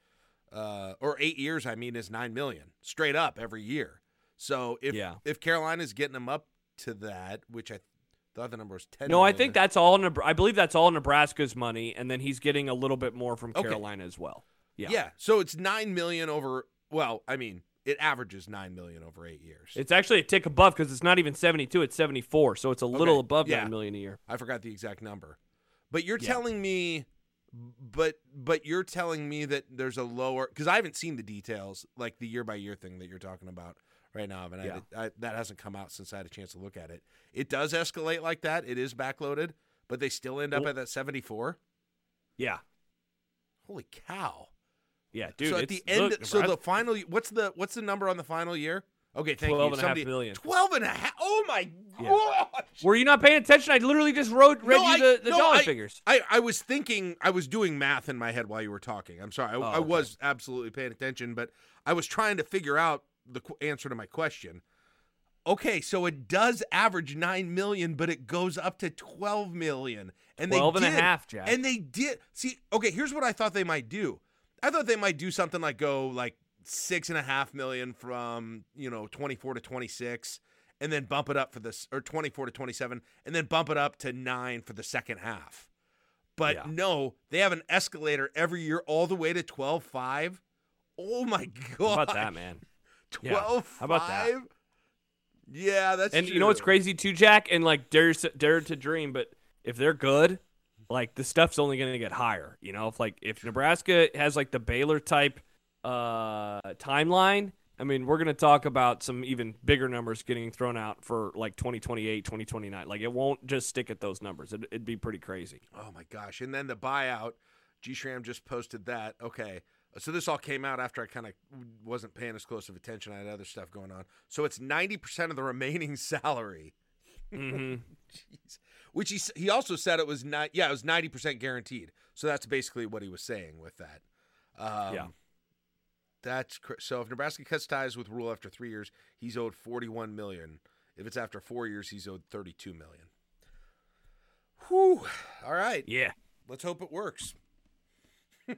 Speaker 2: uh or 8 years I mean is 9 million straight up every year. So if
Speaker 1: Yeah.
Speaker 2: if Carolina's getting them up to that, which I thought the number was 10
Speaker 1: No, I think that's all. I believe that's all Nebraska's money, and then he's getting a little bit more from
Speaker 2: Okay.
Speaker 1: Carolina as well. Yeah.
Speaker 2: yeah. So it's 9 million over well, I mean, it averages 9 million over 8 years.
Speaker 1: It's actually a tick above because it's not even seventy-two; it's seventy-four. So it's a little above
Speaker 2: yeah.
Speaker 1: nine million a year.
Speaker 2: I forgot the exact number. But you're
Speaker 1: Yeah.
Speaker 2: telling me but but you're telling me that there's a lower cuz I haven't seen the details like the year by year thing that you're talking about right now and
Speaker 1: Yeah.
Speaker 2: I, I, that hasn't come out since I had a chance to look at it. It does escalate like that. It is backloaded, but they still end up
Speaker 1: Well-
Speaker 2: at that 74.
Speaker 1: Yeah,
Speaker 2: Holy cow.
Speaker 1: Yeah, dude.
Speaker 2: so at the end
Speaker 1: look,
Speaker 2: so the final what's the what's the number on the final year? Okay, thank
Speaker 1: 12
Speaker 2: you.
Speaker 1: and a half million.
Speaker 2: 12 and a half. Oh my
Speaker 1: Yeah.
Speaker 2: gosh.
Speaker 1: were you not paying attention? I literally just wrote read
Speaker 2: No,
Speaker 1: you
Speaker 2: I-
Speaker 1: the, the
Speaker 2: no,
Speaker 1: dollar
Speaker 2: I-
Speaker 1: figures.
Speaker 2: I, I was thinking, I was doing math in my head while you were talking. I'm sorry. I,
Speaker 1: Oh,
Speaker 2: I
Speaker 1: okay.
Speaker 2: was absolutely paying attention, but I was trying to figure out the qu- answer to my question. Okay, so it does average 9 million, but it goes up to 12 million. And
Speaker 1: 12
Speaker 2: they
Speaker 1: and a half, Jack.
Speaker 2: And they did. See, okay, here's what I thought they might do. I thought they might do something like go like six and a half million from, you know, 24 to 26 and then bump it up for this or 24 to 27 and then bump it up to nine for the second half. But
Speaker 1: Yeah.
Speaker 2: no, they have an escalator every year all the way to 12 5. Oh my god.
Speaker 1: How about that, man? Yeah.
Speaker 2: 12
Speaker 1: How about that?
Speaker 2: Yeah, that's
Speaker 1: and you know what's crazy too, Jack? And like dare dare to dream, but if they're good, like the stuff's only going to get higher. You know, if like if Nebraska has like the Baylor type uh timeline, I mean, we're going to talk about some even bigger numbers getting thrown out for like 2028, 2029. Like it won't just stick at those numbers. It, it'd be pretty crazy.
Speaker 2: Oh my gosh. And then the buyout, G Shram just posted that. Okay. So this all came out after I kind of wasn't paying as close of attention. I had other stuff going on. So it's 90% of the remaining salary.
Speaker 1: hmm
Speaker 2: Jeez. Which he he also said it was not yeah, it was 90% guaranteed. So that's basically what he was saying with that. Um,
Speaker 1: Yeah.
Speaker 2: That's cr- so if Nebraska cuts ties with Rhule after 3 years, he's owed 41 million. If it's after 4 years, he's owed 32 million. Whew. All right.
Speaker 1: Yeah.
Speaker 2: Let's hope it works.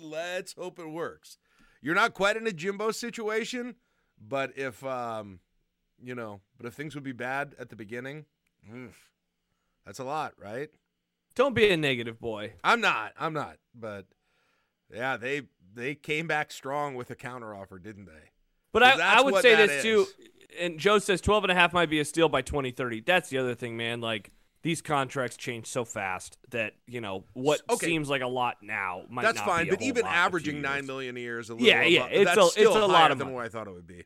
Speaker 2: Let's hope it works. You're not quite in a Jimbo situation, but if um, you know, but if things would be bad at the beginning, oof, that's a lot, right?
Speaker 1: Don't be a negative boy.
Speaker 2: I'm not. I'm not. But yeah, they they came back strong with a counteroffer, didn't they?
Speaker 1: But I, I would say this too. And Joe says 12 and a half might be a steal by 2030. That's the other thing, man. Like these contracts change so fast that, you know, what
Speaker 2: Okay.
Speaker 1: seems like a lot now might
Speaker 2: That's
Speaker 1: not
Speaker 2: fine.
Speaker 1: be a
Speaker 2: but even
Speaker 1: lot in a few
Speaker 2: averaging nine million a year is a little
Speaker 1: Yeah, yeah, it's
Speaker 2: that's
Speaker 1: a- it's a lot of
Speaker 2: than
Speaker 1: money.
Speaker 2: what I thought it would be.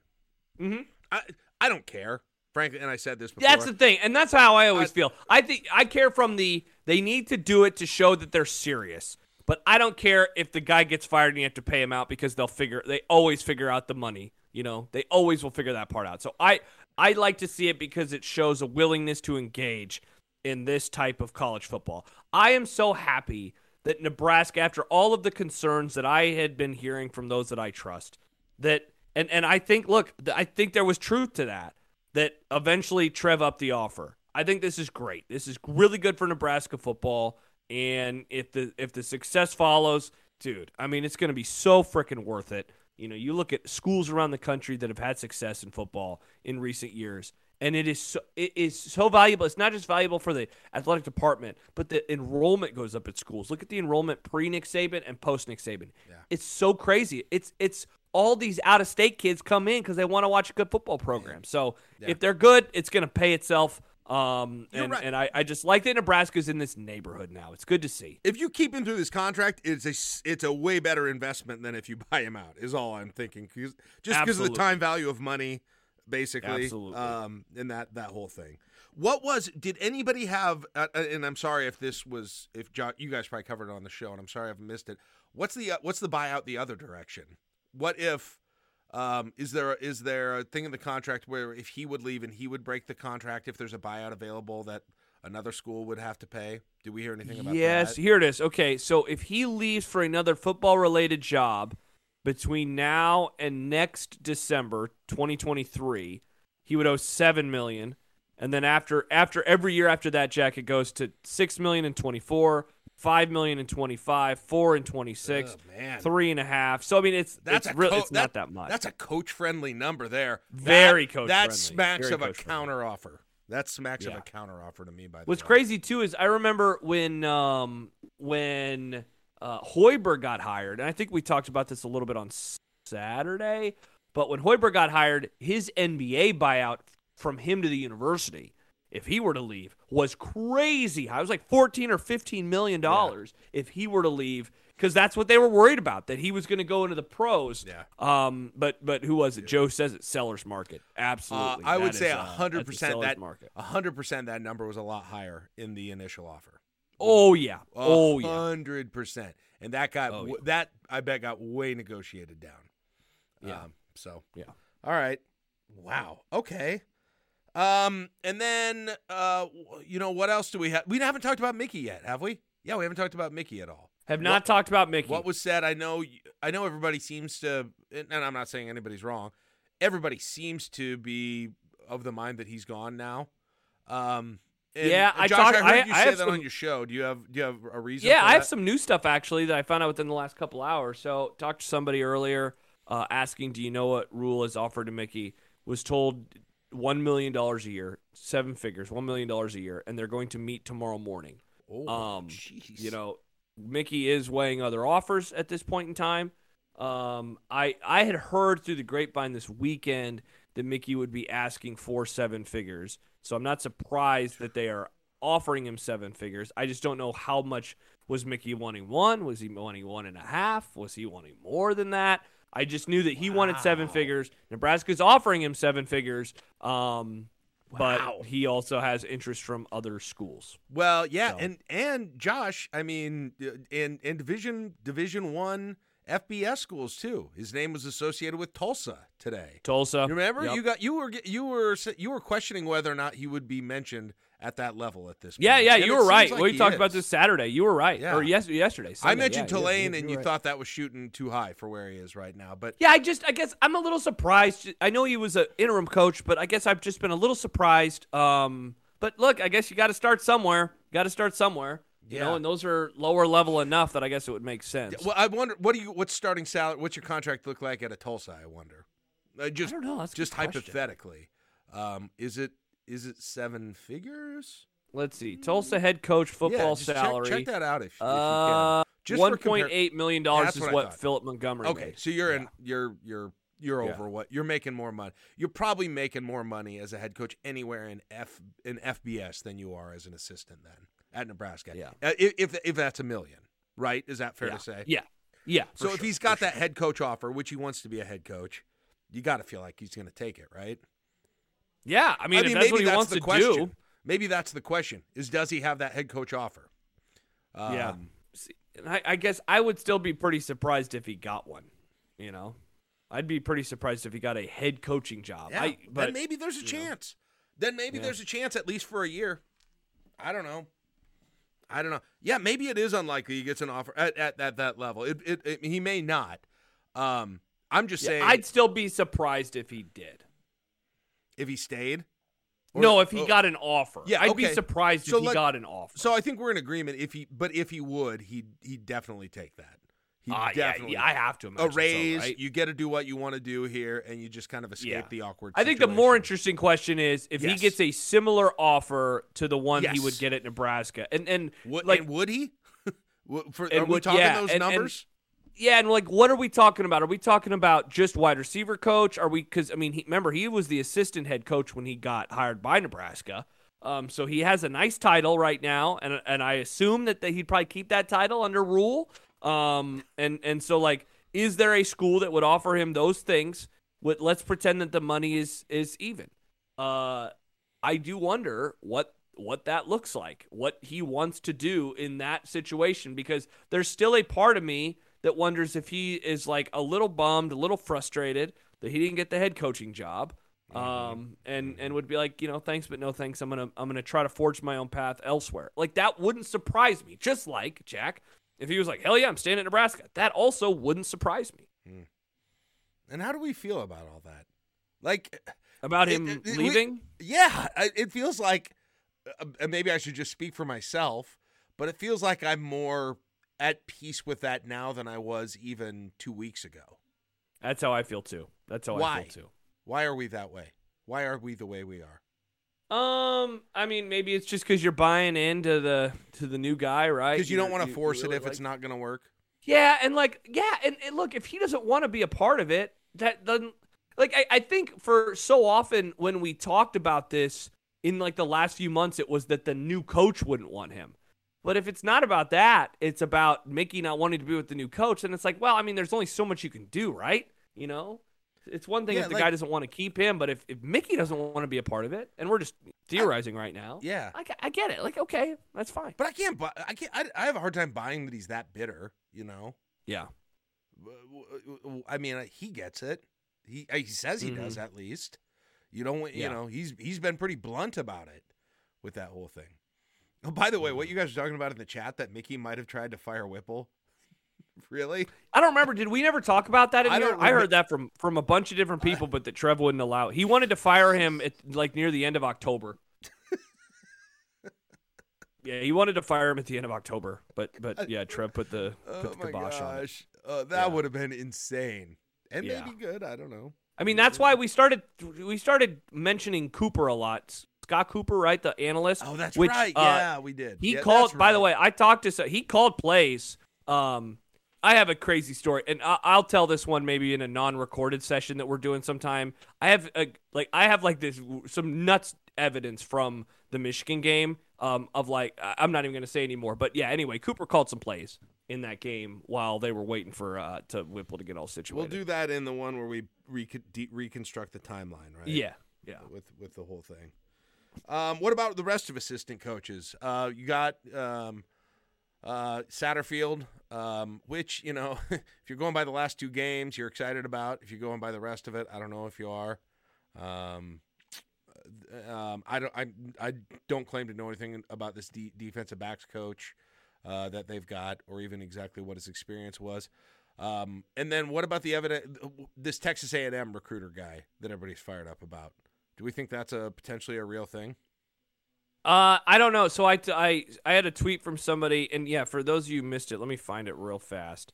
Speaker 1: Mhm.
Speaker 2: I I don't care, frankly, and I said this before.
Speaker 1: That's the thing, and that's how I always
Speaker 2: I-
Speaker 1: feel. I think I care from the they need to do it to show that they're serious. But I don't care if the guy gets fired and you have to pay him out because they'll figure they always figure out the money. You know, they always will figure that part out. So I I like to see it because it shows a willingness to engage in this type of college football. I am so happy that Nebraska, after all of the concerns that I had been hearing from those that I trust, that and and I think look, I think there was truth to that. That eventually Trev up the offer. I think this is great. This is really good for Nebraska football. And if the if the success follows, dude, I mean, it's going to be so freaking worth it. You know, you look at schools around the country that have had success in football in recent years, and it is so, it is so valuable. It's not just valuable for the athletic department, but the enrollment goes up at schools. Look at the enrollment pre Nick Saban and post Nick Saban.
Speaker 2: Yeah.
Speaker 1: It's so crazy. It's it's all these out of state kids come in because they want to watch a good football program. So
Speaker 2: Yeah.
Speaker 1: if they're good, it's going to pay itself. Um, and,
Speaker 2: right.
Speaker 1: and I, I just like that Nebraska's in this neighborhood now. It's good to see.
Speaker 2: If you keep him through this contract, it's a it's a way better investment than if you buy him out. Is all I'm thinking. Just because of the time value of money, basically.
Speaker 1: Absolutely.
Speaker 2: Um, and that that whole thing. What was? Did anybody have? Uh, uh, and I'm sorry if this was if jo- you guys probably covered it on the show, and I'm sorry I've missed it. What's the uh, what's the buyout the other direction? What if? Um, is there is there a thing in the contract where if he would leave and he would break the contract if there's a buyout available that another school would have to pay? Did we hear anything about
Speaker 1: yes,
Speaker 2: that?
Speaker 1: Yes, here it is. Okay, so if he leaves for another football related job between now and next December 2023, he would owe 7 million. And then after after every year after that, Jack, it goes to 6 million in 24, 5 million in 25, 4 and 26,
Speaker 2: Oh,
Speaker 1: three and a half. So I mean it's
Speaker 2: That's
Speaker 1: it's really
Speaker 2: co-
Speaker 1: it's not that much.
Speaker 2: That's a coach friendly number there.
Speaker 1: Very
Speaker 2: that,
Speaker 1: coach
Speaker 2: That smacks
Speaker 1: Very
Speaker 2: of a counter offer. That smacks of a counter offer to me. By the way.
Speaker 1: What's
Speaker 2: way.
Speaker 1: crazy too is I remember when um when uh, Hoiberg got hired, and I think we talked about this a little bit on Saturday. But when Hoiberg got hired, his NBA buyout from him to the university, if he were to leave, was crazy high. It was like fourteen or fifteen million dollars if he were to leave, because that's what they were worried about that he was going to go into the pros.
Speaker 2: Yeah.
Speaker 1: Um. But but who was it? Joe says it. Sellers market.
Speaker 2: Uh,
Speaker 1: Absolutely.
Speaker 2: I would
Speaker 1: That
Speaker 2: say
Speaker 1: is,
Speaker 2: a
Speaker 1: uh,
Speaker 2: hundred percent that
Speaker 1: market.
Speaker 2: a hundred percent that number was a lot higher in the initial offer.
Speaker 1: Oh yeah. Oh yeah.
Speaker 2: hundred percent, and that got
Speaker 1: Oh, yeah.
Speaker 2: that I bet got way negotiated down.
Speaker 1: Yeah.
Speaker 2: Um, so
Speaker 1: Yeah.
Speaker 2: All right. Wow. Okay. Um, and then uh, you know what else do we have? We haven't talked about Mickey yet, have we? Yeah, we haven't talked about Mickey at all.
Speaker 1: Have not
Speaker 2: What-
Speaker 1: talked about Mickey.
Speaker 2: What was said? I know. I know everybody seems to, and I'm not saying anybody's wrong. Everybody seems to be of the mind that he's gone now. Um, and,
Speaker 1: Yeah, I
Speaker 2: Josh,
Speaker 1: talked-
Speaker 2: I heard
Speaker 1: I-
Speaker 2: you
Speaker 1: I
Speaker 2: say
Speaker 1: have
Speaker 2: that on your show. Do you have Do you have a reason?
Speaker 1: yeah, I have some new stuff actually that I found out within the last couple hours. So talked to somebody earlier uh, asking, "Do you know what Rhule is offered to Mickey?" Was told one million dollars a year, seven figures, one million dollars a year, and they're going to meet tomorrow morning.
Speaker 2: Oh,
Speaker 1: um,
Speaker 2: jeez.
Speaker 1: You know, Mickey is weighing other offers at this point in time. Um, I I had heard through the grapevine this weekend that Mickey would be asking for seven figures, so I'm not surprised that they are offering him seven figures. I just don't know how much was Mickey wanting one. Was he wanting one and a half? Was he wanting more than that? I just knew that he wanted seven
Speaker 2: Wow.
Speaker 1: figures. Nebraska's offering him seven figures. Um,
Speaker 2: Wow.
Speaker 1: but he also has interest from other schools.
Speaker 2: Well, yeah,
Speaker 1: So.
Speaker 2: and and Josh, I mean, uh, in in Division Division One FBS schools too. His name was associated with Tulsa today.
Speaker 1: Tulsa.
Speaker 2: You remember?
Speaker 1: Yep.
Speaker 2: You got you were you were you were questioning whether or not he would be mentioned at that level at this.
Speaker 1: Yeah,
Speaker 2: point.
Speaker 1: yeah,
Speaker 2: And
Speaker 1: you were right.
Speaker 2: like
Speaker 1: we talked about this Saturday. You were right.
Speaker 2: Yeah.
Speaker 1: Or yes, yesterday.
Speaker 2: I mentioned
Speaker 1: Yeah,
Speaker 2: Tulane, and you
Speaker 1: right.
Speaker 2: thought that was shooting too high for where he is right now. But
Speaker 1: Yeah, I just, I guess I'm a little surprised. I know he was an interim coach, but I guess I've just been a little surprised. Um, but look, I guess you got to start somewhere. Got to start somewhere. You
Speaker 2: Yeah.
Speaker 1: know, and those are lower level enough that I guess it would make sense.
Speaker 2: well, I wonder what do you what's starting salary? What's your contract look like at a Tulsa? I wonder. Uh, just
Speaker 1: I don't know. That's
Speaker 2: just hypothetically, um, is it is it seven figures?
Speaker 1: Let's see. Tulsa head coach football
Speaker 2: yeah, just check-
Speaker 1: salary.
Speaker 2: Check, that out if, if you
Speaker 1: uh,
Speaker 2: can. Just
Speaker 1: one
Speaker 2: for compar-
Speaker 1: point eight million dollars is
Speaker 2: what
Speaker 1: what. Philip Montgomery
Speaker 2: Okay,
Speaker 1: made.
Speaker 2: so you're
Speaker 1: Yeah.
Speaker 2: in you're you're you're
Speaker 1: Yeah.
Speaker 2: over what you're making more money. You're probably making more money as a head coach anywhere in F in FBS than you are as an assistant then at Nebraska.
Speaker 1: Yeah.
Speaker 2: Uh, if, if if that's a million, right? Is that fair
Speaker 1: yeah.
Speaker 2: to say?
Speaker 1: Yeah. Yeah.
Speaker 2: So
Speaker 1: for
Speaker 2: if
Speaker 1: sure,
Speaker 2: he's got that
Speaker 1: sure.
Speaker 2: head coach offer, which he wants to be a head coach, you got to feel like he's going to take it, right?
Speaker 1: yeah, I mean, if that's
Speaker 2: maybe
Speaker 1: what he
Speaker 2: that's
Speaker 1: wants
Speaker 2: the
Speaker 1: to
Speaker 2: question.
Speaker 1: do,
Speaker 2: Maybe that's the question: is does he have that head coach offer?
Speaker 1: Yeah.
Speaker 2: Um,
Speaker 1: See, I, I guess I would still be pretty surprised if he got one. You know, I'd be pretty surprised if he got a head coaching job.
Speaker 2: Yeah,
Speaker 1: I, but
Speaker 2: then maybe there's a
Speaker 1: you know.
Speaker 2: chance. Then maybe
Speaker 1: Yeah.
Speaker 2: there's a chance at least for a year. I don't know. I don't know. Yeah, maybe it is unlikely he gets an offer at, at, at that level. It, it, it- he may not. Um, I'm just
Speaker 1: yeah,
Speaker 2: saying
Speaker 1: I'd still be surprised if he did.
Speaker 2: if he stayed. Or-
Speaker 1: no, if he
Speaker 2: oh,
Speaker 1: got an offer.
Speaker 2: Yeah,
Speaker 1: I'd be surprised
Speaker 2: So
Speaker 1: if he got an offer.
Speaker 2: So I think we're in agreement. If he, but if he would, he he definitely take that. He
Speaker 1: Uh,
Speaker 2: definitely
Speaker 1: yeah, I have to imagine
Speaker 2: a raise.
Speaker 1: right?
Speaker 2: You get to do what you want to do here, and you just kind of escape
Speaker 1: Yeah.
Speaker 2: the awkward.
Speaker 1: I think the more interesting question is if he gets a similar offer to the one he would get at Nebraska, and and
Speaker 2: Would,
Speaker 1: like
Speaker 2: and would he? For,
Speaker 1: And
Speaker 2: are we talking
Speaker 1: yeah,
Speaker 2: those
Speaker 1: and- and-
Speaker 2: numbers?
Speaker 1: yeah, and like what are we talking about? Are we talking about just wide receiver coach? Are we because I mean, he, remember he was the assistant head coach when he got hired by Nebraska. Um, so he has a nice title right now, and and I assume that he'd probably keep that title under Rhule. Um, and and so like, is there a school that would offer him those things? With let's pretend that the money is is even. Uh, I do wonder what what that looks like, what he wants to do in that situation, because there's still a part of me that wonders if he is like a little bummed, a little frustrated that he didn't get the head coaching job. Um, and and would be like, you know, thanks but no thanks. I'm gonna I'm gonna try to forge my own path elsewhere. Like that wouldn't surprise me. Just like Jack, if he was like, hell yeah, I'm staying at Nebraska, that also wouldn't surprise me.
Speaker 2: And how do we feel about all that? Like,
Speaker 1: About him
Speaker 2: it- it- we-
Speaker 1: leaving,
Speaker 2: yeah, it feels like uh, maybe I should just speak for myself, but it feels like I'm more at peace with that now than I was even two weeks ago.
Speaker 1: that's how I feel too. That's how I feel too.
Speaker 2: Why are we that way? Why are we the way we are?
Speaker 1: Um, I mean, maybe it's just because you're buying into the to the new guy, right?
Speaker 2: Because you don't want to force
Speaker 1: really
Speaker 2: it if it's not going to work.
Speaker 1: Yeah, and like, yeah, and, and look, if he doesn't want to be a part of it, that doesn't. Like, I, I think for so often when we talked about this in like the last few months, it was that the new coach wouldn't want him. But if it's not about that, it's about Mickey not wanting to be with the new coach, and it's like, well, I mean, there's only so much you can do, right? You know, it's one thing
Speaker 2: Yeah,
Speaker 1: if the
Speaker 2: like-
Speaker 1: guy doesn't want to keep him, but if, if Mickey doesn't want to be a part of it, and we're just theorizing right now,
Speaker 2: Yeah.
Speaker 1: I, I get it. Like, okay, that's fine.
Speaker 2: But I can't buy. I can't. I, I have a hard time buying that he's that bitter. You know.
Speaker 1: Yeah.
Speaker 2: I mean, uh, he gets it. He he says he does at least. You don't. You
Speaker 1: Mm-hmm. Yeah.
Speaker 2: know, he's he's been pretty blunt about it with that whole thing. Oh, by the way,
Speaker 1: Mm-hmm.
Speaker 2: what you guys are talking about in the chat that Mickey might have tried to fire Whipple. really?
Speaker 1: I don't remember. Did we never talk about that in
Speaker 2: I
Speaker 1: here? I heard that from from a bunch of different people, but that Trev wouldn't allow. He wanted to fire him at like near the end of October. yeah, he wanted to fire him at the end of October, but but yeah, Trev put the put
Speaker 2: Oh
Speaker 1: the
Speaker 2: my
Speaker 1: kibosh on it.
Speaker 2: uh, that
Speaker 1: Yeah.
Speaker 2: would have been insane and
Speaker 1: Yeah.
Speaker 2: maybe good. I don't know.
Speaker 1: I mean, that's why we started we started mentioning Cooper a lot. Scott Cooper, right, the analyst.
Speaker 2: Oh, that's
Speaker 1: which,
Speaker 2: right.
Speaker 1: uh,
Speaker 2: yeah, we did.
Speaker 1: He
Speaker 2: Yeah,
Speaker 1: called. By the way, I talked to. so- He called plays. Um, I have a crazy story, and I, I'll tell this one maybe in a non-recorded session that we're doing sometime. I have a, like I have like this some nuts evidence from the Michigan game. Um, of like I'm not even gonna say anymore, but yeah. Anyway, Cooper called some plays in that game while they were waiting for uh to Whipple to get all situated.
Speaker 2: We'll do that in the one where we recon- de- reconstruct the timeline, right?
Speaker 1: Yeah, yeah.
Speaker 2: with with the whole thing. Um, what about the rest of assistant coaches? Uh, you got um, uh, Satterfield, um, which you know, if you're going by the last two games, you're excited about. If you're going by the rest of it, I don't know if you are. Um, um, I don't. I, I don't claim to know anything about this de- defensive backs coach uh, that they've got, or even exactly what his experience was. Um, and then what about the evidence? This Texas A&M recruiter guy that everybody's fired up about. Do we think that's a potentially a real thing?
Speaker 1: Uh, I don't know. So I, I, I had a tweet from somebody, and yeah, for those of you who missed it, let me find it real fast.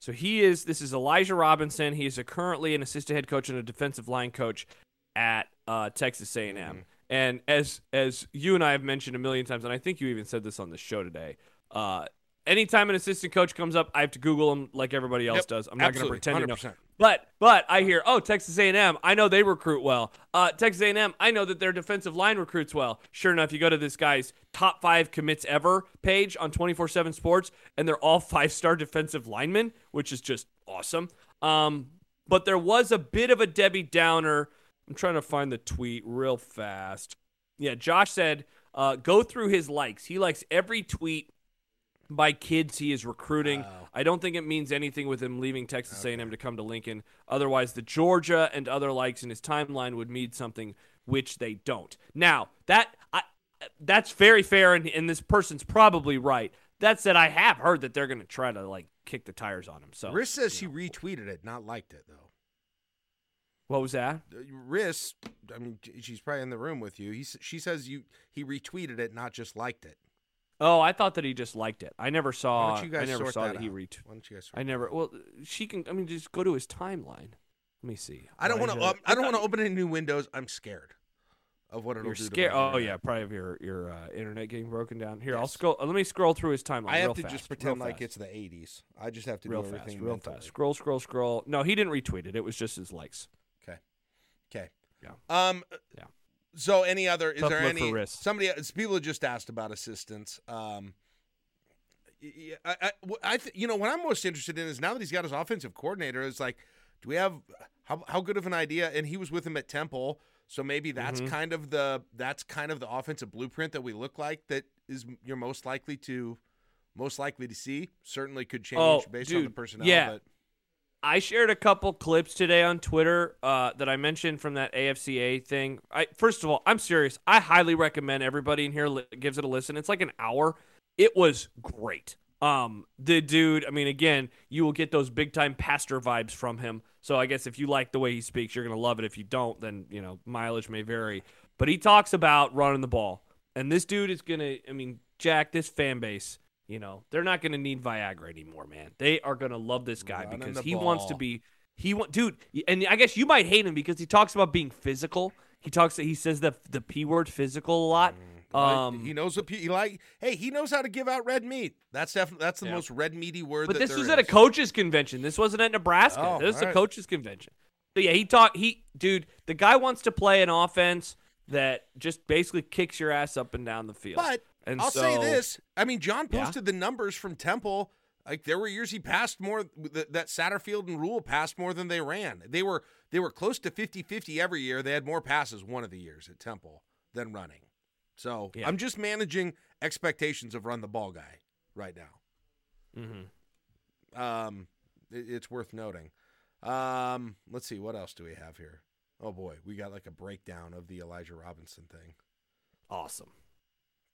Speaker 1: So he is. This is Elijah Robinson. He is a, currently an assistant head coach and a defensive line coach at uh, Texas A&M.
Speaker 2: Mhm.
Speaker 1: And as as you and I have mentioned a million times, and I think you even said this on the show today. Uh, anytime an assistant coach comes up, I have to Google him like everybody else
Speaker 2: Yep,
Speaker 1: does. I'm not going to pretend to know.
Speaker 2: 100%.
Speaker 1: But but I hear oh Texas A&M I know they recruit well. Uh, Texas A&M I know that their defensive line recruits well. Sure enough, you go to this guy's top five commits ever page on 24/7 Sports, and they're all five star defensive linemen, which is just awesome. Um, but there was a bit of a Debbie Downer. I'm trying to find the tweet real fast. Yeah, Josh said uh, go through his likes. He likes every tweet by kids he is recruiting.
Speaker 2: Wow.
Speaker 1: I don't think it means anything with him leaving Texas A&M to come to Lincoln. Otherwise, the Georgia and other likes in his timeline would mean something, which they don't. Now that I, that's very fair, and, and this person's probably right. That said, I have heard that they're going to try to like kick the tires on him. So
Speaker 2: Riss says she retweeted it, not liked it though.
Speaker 1: what was that?
Speaker 2: Uh, Riss, I mean, she's probably in the room with you. He, she says you he retweeted it, not just liked it.
Speaker 1: Oh, I thought that he just liked it. I never saw.
Speaker 2: don't you guys
Speaker 1: I never saw
Speaker 2: that,
Speaker 1: that, he ret.
Speaker 2: Why don't you guys?
Speaker 1: I never. Well, she can. I mean, just go to his timeline. Let me see.
Speaker 2: I don't want to. Um, I don't want to open any new windows. I'm scared of what it'll
Speaker 1: You're
Speaker 2: do.
Speaker 1: scared. Oh
Speaker 2: internet.
Speaker 1: yeah, probably of your your uh, internet getting broken down. Here, I'll scroll. uh, let me scroll through his timeline.
Speaker 2: I have to
Speaker 1: fast,
Speaker 2: just pretend like
Speaker 1: fast.
Speaker 2: it's the 80s. I just have to
Speaker 1: real
Speaker 2: do
Speaker 1: fast,
Speaker 2: everything
Speaker 1: real
Speaker 2: mentally.
Speaker 1: fast. Scroll, scroll, scroll. No, he didn't retweet it. It was just his likes.
Speaker 2: Okay. Okay.
Speaker 1: Yeah.
Speaker 2: Um.
Speaker 1: Yeah.
Speaker 2: So, any other? Is
Speaker 1: Tough
Speaker 2: there any? Somebody. People have just asked about assistance. Um. y- y- I, I, I th- you know, what I'm most interested in is now that he's got his offensive coordinator. Is like, do we have how how good of an idea? And he was with him at Temple, so maybe that's
Speaker 1: Mhm.
Speaker 2: kind of the that's kind of the offensive blueprint that we look like. That is you're most likely to most likely to see. Certainly could change
Speaker 1: Oh,
Speaker 2: based on the personnel.
Speaker 1: yeah.
Speaker 2: But
Speaker 1: I shared a couple clips today on Twitter uh, that I mentioned from that AFCA thing. I first of all, I'm serious. I highly recommend everybody in here li- gives it a listen. It's like an hour. It was great. Um, the dude. I mean, again, you will get those big time pastor vibes from him. So I guess if you like the way he speaks, you're gonna love it. If you don't, then you know mileage may vary. But he talks about running the ball, and this dude is gonna. I mean, Jack, this fan base. You know, they're not going to need Viagra anymore, man. They are going to love this guy
Speaker 2: Running
Speaker 1: because he wants to be he want dude, and I guess you might hate him because he talks about being physical. He talks that he says the the p word physical a lot. Um,
Speaker 2: he knows what pe- he like. Hey, he knows how to give out red meat. That's definitely that's the
Speaker 1: Yeah.
Speaker 2: most red meaty word.
Speaker 1: but this was at a coaches convention. This wasn't at Nebraska.
Speaker 2: Oh,
Speaker 1: this was a coaches convention. So yeah, he talked. He dude, the guy wants to play an offense that just basically kicks your ass up and down the field.
Speaker 2: But
Speaker 1: and
Speaker 2: I'll
Speaker 1: so,
Speaker 2: say this. I mean, John
Speaker 1: Yeah.
Speaker 2: posted the numbers from Temple. Like there were years he passed more that, that Satterfield and Rhule passed more than they ran. They were they were close to 50-50 every year. They had more passes one of the years at Temple than running. So
Speaker 1: Yeah.
Speaker 2: I'm just managing expectations of run the ball guy right now.
Speaker 1: Mhm.
Speaker 2: Um, it- it's worth noting. Um, let's see what else do we have here. Oh boy, we got like a breakdown of the Elijah Robinson thing.
Speaker 1: awesome.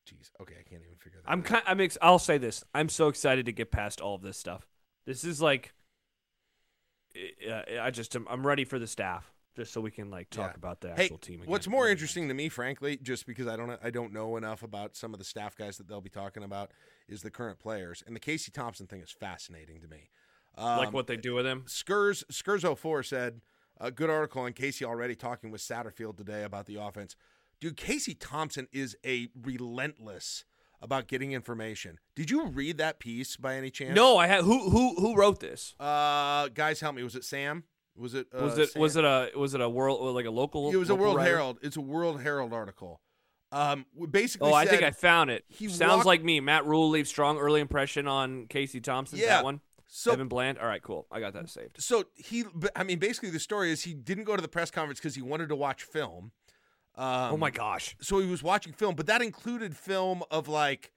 Speaker 2: Jeez, okay, I can't even figure that.
Speaker 1: I'm
Speaker 2: out.
Speaker 1: kind. I'm. Ex- I'll say this. I'm so excited to get past all of this stuff. This is like. I- I just. am I'm ready for the staff, just so we can like talk
Speaker 2: Yeah.
Speaker 1: about the
Speaker 2: Hey,
Speaker 1: actual team. Again.
Speaker 2: what's more interesting to me, frankly, just because I don't I don't know enough about some of the staff guys that they'll be talking about, is the current players. And the Casey Thompson thing is fascinating to me. Um,
Speaker 1: like what they do with him?
Speaker 2: Skurs Skurs 04 said a good article on Casey already talking with Satterfield today about the offense. Dude, Casey Thompson is a relentless about getting information. Did you read that piece by any chance?
Speaker 1: No, I had. Who who who wrote this?
Speaker 2: Uh, guys, help me. Was it Sam? Was it? Uh,
Speaker 1: Was it
Speaker 2: Sam?
Speaker 1: was it a was it a world like a local?
Speaker 2: It was a World
Speaker 1: writer?
Speaker 2: Herald. It's a World Herald article. Um, basically.
Speaker 1: Oh, I think I found it.
Speaker 2: he
Speaker 1: Sounds
Speaker 2: walked-
Speaker 1: like me. Matt Rhule leaves strong early impression on Casey Thompson.
Speaker 2: Yeah.
Speaker 1: That one.
Speaker 2: So
Speaker 1: Evan Bland. All right, cool. I got that saved.
Speaker 2: so he. I mean, basically, the story is he didn't go to the press conference because he wanted to watch film. Um,
Speaker 1: oh my gosh.
Speaker 2: So he was watching film, but that included film of like,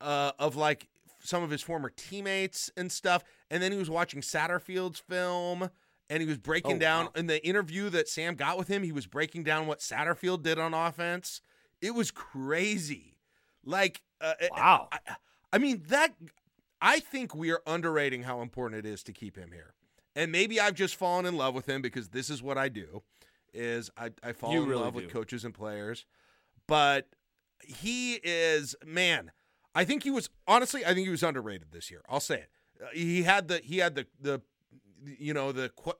Speaker 2: uh, of like some of his former teammates and stuff. And then he was watching Satterfield's film, and he was breaking
Speaker 1: Oh,
Speaker 2: down
Speaker 1: wow.
Speaker 2: in the interview that Sam got with him. He was breaking down what Satterfield did on offense. It was crazy. Like, uh,
Speaker 1: Wow.
Speaker 2: I, I mean that. I think we are underrating how important it is to keep him here. And maybe I've just fallen in love with him because this is what I do. Is I, I fall
Speaker 1: You
Speaker 2: in
Speaker 1: really
Speaker 2: love with coaches and players, but he is man. I think he was honestly. I think he was underrated this year. I'll say it. Uh, he had the he had the the you know the qu-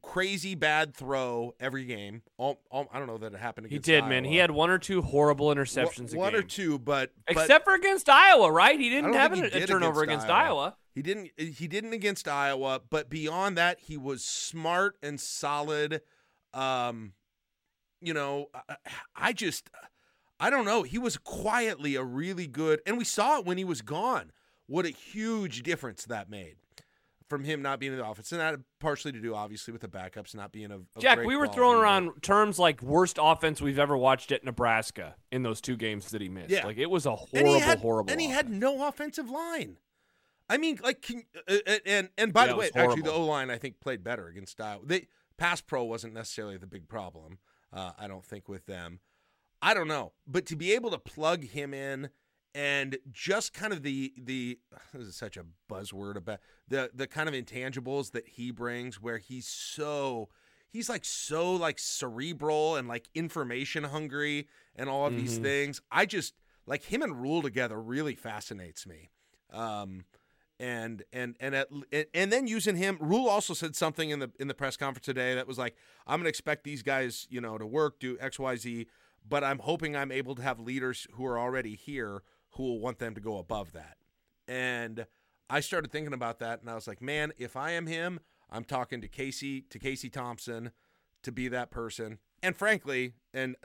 Speaker 2: crazy bad throw every game. All, all, I don't know that it happened.
Speaker 1: He did, man. He had one or two horrible interceptions.
Speaker 2: one or two, but but-
Speaker 1: Except for against Iowa, right? He didn't have
Speaker 2: think
Speaker 1: a,
Speaker 2: he
Speaker 1: a turnover
Speaker 2: against
Speaker 1: against
Speaker 2: Iowa.
Speaker 1: Iowa.
Speaker 2: He didn't he didn't against Iowa, but beyond that, he was smart and solid. Um, you know, I, I just I don't know. He was quietly a really good, and we saw it when he was gone. What a huge difference that made from him not being in the offense, and that had partially to do, obviously, with the backups not being a, of
Speaker 1: Jack, we were throwing around terms like worst offense we've ever watched at Nebraska in those two games that he missed.
Speaker 2: Yeah.
Speaker 1: Like it was a horrible,
Speaker 2: he had,
Speaker 1: horrible.
Speaker 2: and he had no offensive line. I mean, like, can, uh, and and by
Speaker 1: Yeah,
Speaker 2: the way, actually, the O line I think played better against Iowa. They pass pro wasn't necessarily the big problem. Uh, I don't think with them. I don't know, but to be able to plug him in and just kind of the the this is such a buzzword about the the kind of intangibles that he brings, where he's so he's like so like cerebral and like information hungry and all of these
Speaker 1: Mhm.
Speaker 2: things. I just like him and Rhule together really fascinates me. Um, and and and at, and then using him, Rhule also said something in the in the press conference today that was like, "I'm going to expect these guys, you know, to work, do X, Y, Z, but I'm hoping I'm able to have leaders who are already here who will want them to go above that." And I started thinking about that, and I was like, "Man, if I am him, I'm talking to Casey to Casey Thompson to be that person." And frankly, and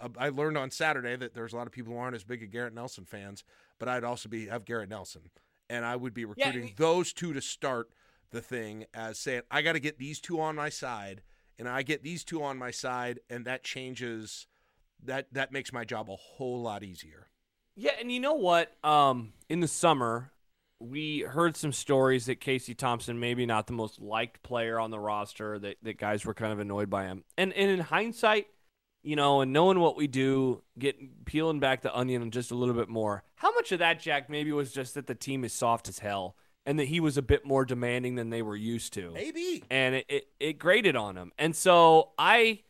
Speaker 2: uh, I learned on Saturday that there's a lot of people who aren't as big a Garrett Nelson fans, but I'd also be have Garrett Nelson and I would be recruiting yeah, those two to start the thing as saying I got to get these two on my side, and I get these two on my side, and that changes that that makes my job a whole lot easier.
Speaker 1: Yeah, and you know what? Um, in the summer, we heard some stories that Casey Thompson maybe not the most liked player on the roster. That that guys were kind of annoyed by him, and and in hindsight, you know, and knowing what we do, getting peeling back the onion just a little bit more. How much of that, Jack, maybe was just that the team is soft as hell and that he was a bit more demanding than they were used to.
Speaker 2: Maybe.
Speaker 1: And it, it, it grated on him. And so I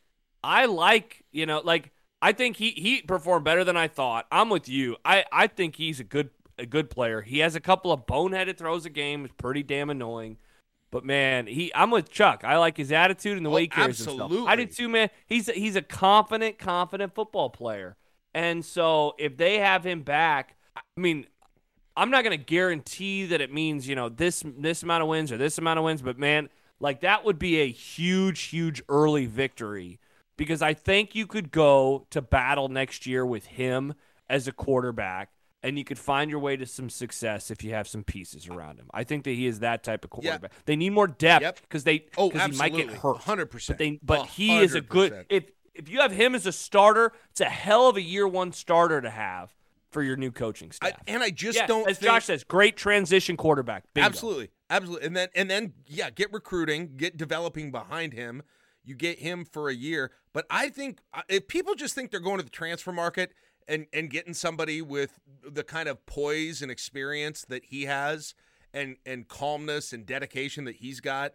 Speaker 1: I like, you know, like I think he he performed better than I thought. I'm with you. I, I think he's a good a good player. He has a couple of boneheaded throws a game, it's pretty damn annoying. But man, he I'm with Chuck. I like his attitude and the oh, way he oh, carries absolutely. himself. I did too, man. He's a, he's a confident, confident football player. And so if they have him back, I mean, I'm not going to guarantee that it means, you know, this this amount of wins or this amount of wins, but man, like that would be a huge huge early victory because I think you could go to battle next year with him as a quarterback and you could find your way to some success if you have some pieces around him. I think that he is that type of quarterback. Yeah. They need more depth because
Speaker 2: yep.
Speaker 1: they oh he might get hurt.
Speaker 2: Hundred percent. But,
Speaker 1: they, but he is a good if if you have him as a starter, it's a hell of a year one starter to have for your new coaching staff.
Speaker 2: I, and I just yeah, don't.
Speaker 1: As
Speaker 2: think,
Speaker 1: Josh says, great transition quarterback. Bingo.
Speaker 2: Absolutely, absolutely. And then and then yeah, get recruiting, get developing behind him. You get him for a year, but I think uh, if people just think they're going to the transfer market and and getting somebody with the kind of poise and experience that he has and and calmness and dedication that he's got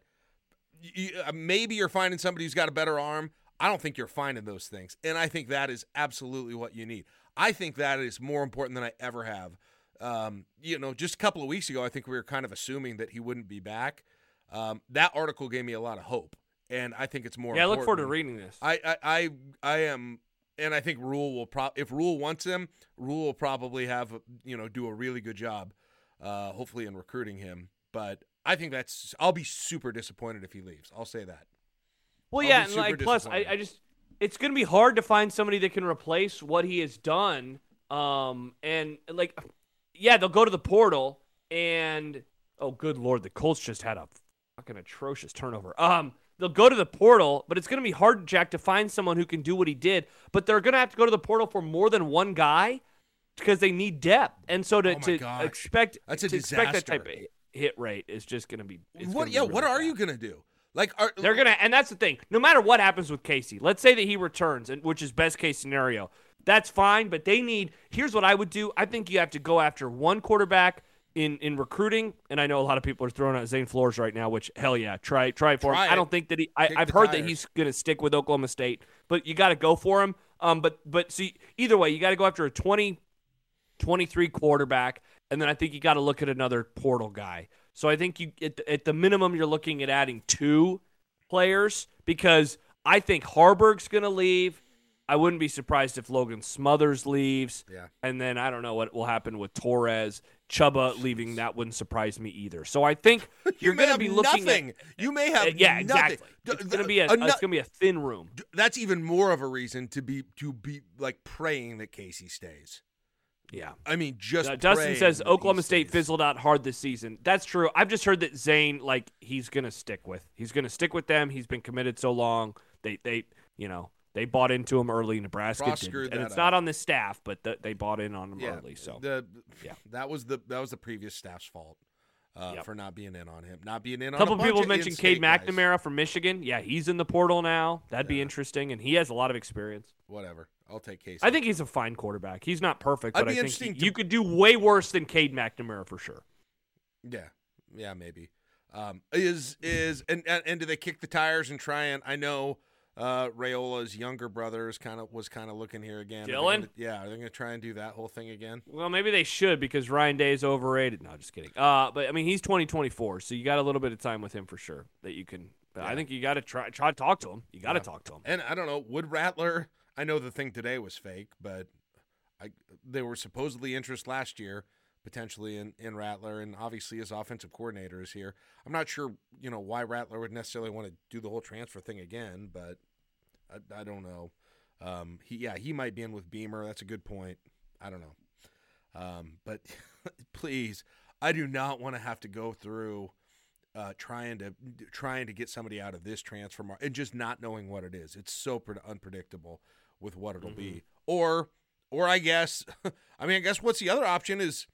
Speaker 2: you, uh, maybe you're finding somebody who's got a better arm. I don't think you're finding those things. And i think that is absolutely what you need. I think that is more important than i ever have. Um, you know just a couple of weeks ago i think we were kind of assuming that he wouldn't be back. Um, that article gave me a lot of hope and i think it's more
Speaker 1: yeah
Speaker 2: important.
Speaker 1: i look forward to reading this.
Speaker 2: I, I i i am and I think Rhule will pro if Rhule wants him, Rhule will probably have you know do a really good job, uh, hopefully in recruiting him. But I think that's I'll be super disappointed if he leaves. I'll say that.
Speaker 1: Well, I'll yeah, and like plus I, I just it's gonna be hard to find somebody that can replace what he has done. Um, and like, yeah, they'll go to the portal and oh, good lord, the Colts just had a fucking atrocious turnover. Um, They'll go to the portal, but it's going to be hard, Jack, to find someone who can do what he did. But they're going to have to go to the portal for more than one guy because they need depth. And so to,
Speaker 2: oh
Speaker 1: to expect
Speaker 2: That's a disaster.
Speaker 1: expect that type of hit rate is just going to be.
Speaker 2: What? Yeah.
Speaker 1: Really
Speaker 2: what are
Speaker 1: bad.
Speaker 2: you going to do? Like are,
Speaker 1: they're gonna, and that's the thing. No matter what happens with Casey, let's say that he returns, and which is best case scenario. That's fine, but they need. Here's what I would do. I think you have to go after one quarterback in in recruiting, and I know a lot of people are throwing out Zane Flores right now, which hell yeah, try try for
Speaker 2: try
Speaker 1: him. I don't think that he. I, have heard
Speaker 2: tires.
Speaker 1: that he's going to stick with Oklahoma State, but you got to go for him. Um, but but see, either way, you got to go after a 20, 23 quarterback, and then I think you got to look at another portal guy. So I think you at, at the minimum you're looking at adding two players because I think Haarberg's going to leave. I wouldn't be surprised if Logan Smothers leaves.
Speaker 2: Yeah.
Speaker 1: And then I don't know what will happen with Torres. Chubba leaving, that wouldn't surprise me either. So I think you're
Speaker 2: you
Speaker 1: going to be looking
Speaker 2: nothing.
Speaker 1: at.
Speaker 2: You may have
Speaker 1: uh, yeah,
Speaker 2: nothing.
Speaker 1: exactly. It's going to be a, a, it's going to be a thin room.
Speaker 2: That's even more of a reason to be to be like praying that Casey stays.
Speaker 1: Yeah.
Speaker 2: I mean, just uh,
Speaker 1: Dustin says Oklahoma State fizzled out hard this season. That's true. I've just heard that Zane, like, he's going to stick with. He's going to stick with them. He's been committed so long. They, they, you know, they bought into him early. Nebraska did, and it's
Speaker 2: up.
Speaker 1: not on the staff, but the, they bought in on him
Speaker 2: yeah,
Speaker 1: early. So
Speaker 2: the,
Speaker 1: yeah,
Speaker 2: that was the that was the previous staff's fault uh, yep. for not being in on him, not being in.
Speaker 1: A couple
Speaker 2: on
Speaker 1: a couple people mentioned Cade McNamara
Speaker 2: guys.
Speaker 1: from Michigan. Yeah, he's in the portal now. That'd yeah. be interesting, and he has a lot of experience.
Speaker 2: Whatever, I'll take Casey.
Speaker 1: I think he's a fine quarterback. He's not perfect,
Speaker 2: I'd
Speaker 1: but
Speaker 2: I
Speaker 1: think
Speaker 2: he,
Speaker 1: to... you could do way worse than Cade McNamara for sure.
Speaker 2: Yeah, yeah, maybe. Um, is is and and do they kick the tires and try and I know uh, Raiola's younger brother is kind of was kind of looking here again. Are they
Speaker 1: Dylan?
Speaker 2: gonna- yeah, are they going to try and do that whole thing again?
Speaker 1: Well, maybe they should because Ryan Day is overrated. No, just kidding. Uh, but I mean, he's 2024, so you got a little bit of time with him for sure that you can. But I think you got to try try to talk to him. You got to
Speaker 2: Yeah.
Speaker 1: talk to him.
Speaker 2: And I don't know, Wood Rattler. I know the thing today was fake, but I there were supposedly interest last year potentially in, in Rattler, and obviously his offensive coordinator is here. I'm not sure, you know, why Rattler would necessarily want to do the whole transfer thing again, but I, I don't know. Um, he yeah, he might be in with Beamer. That's a good point. I don't know. Um, but please, I do not want to have to go through uh, trying to trying to get somebody out of this transfer market and just not knowing what it is. It's so pre- unpredictable with what it'll be. Or or I guess I mean I guess what's the other option is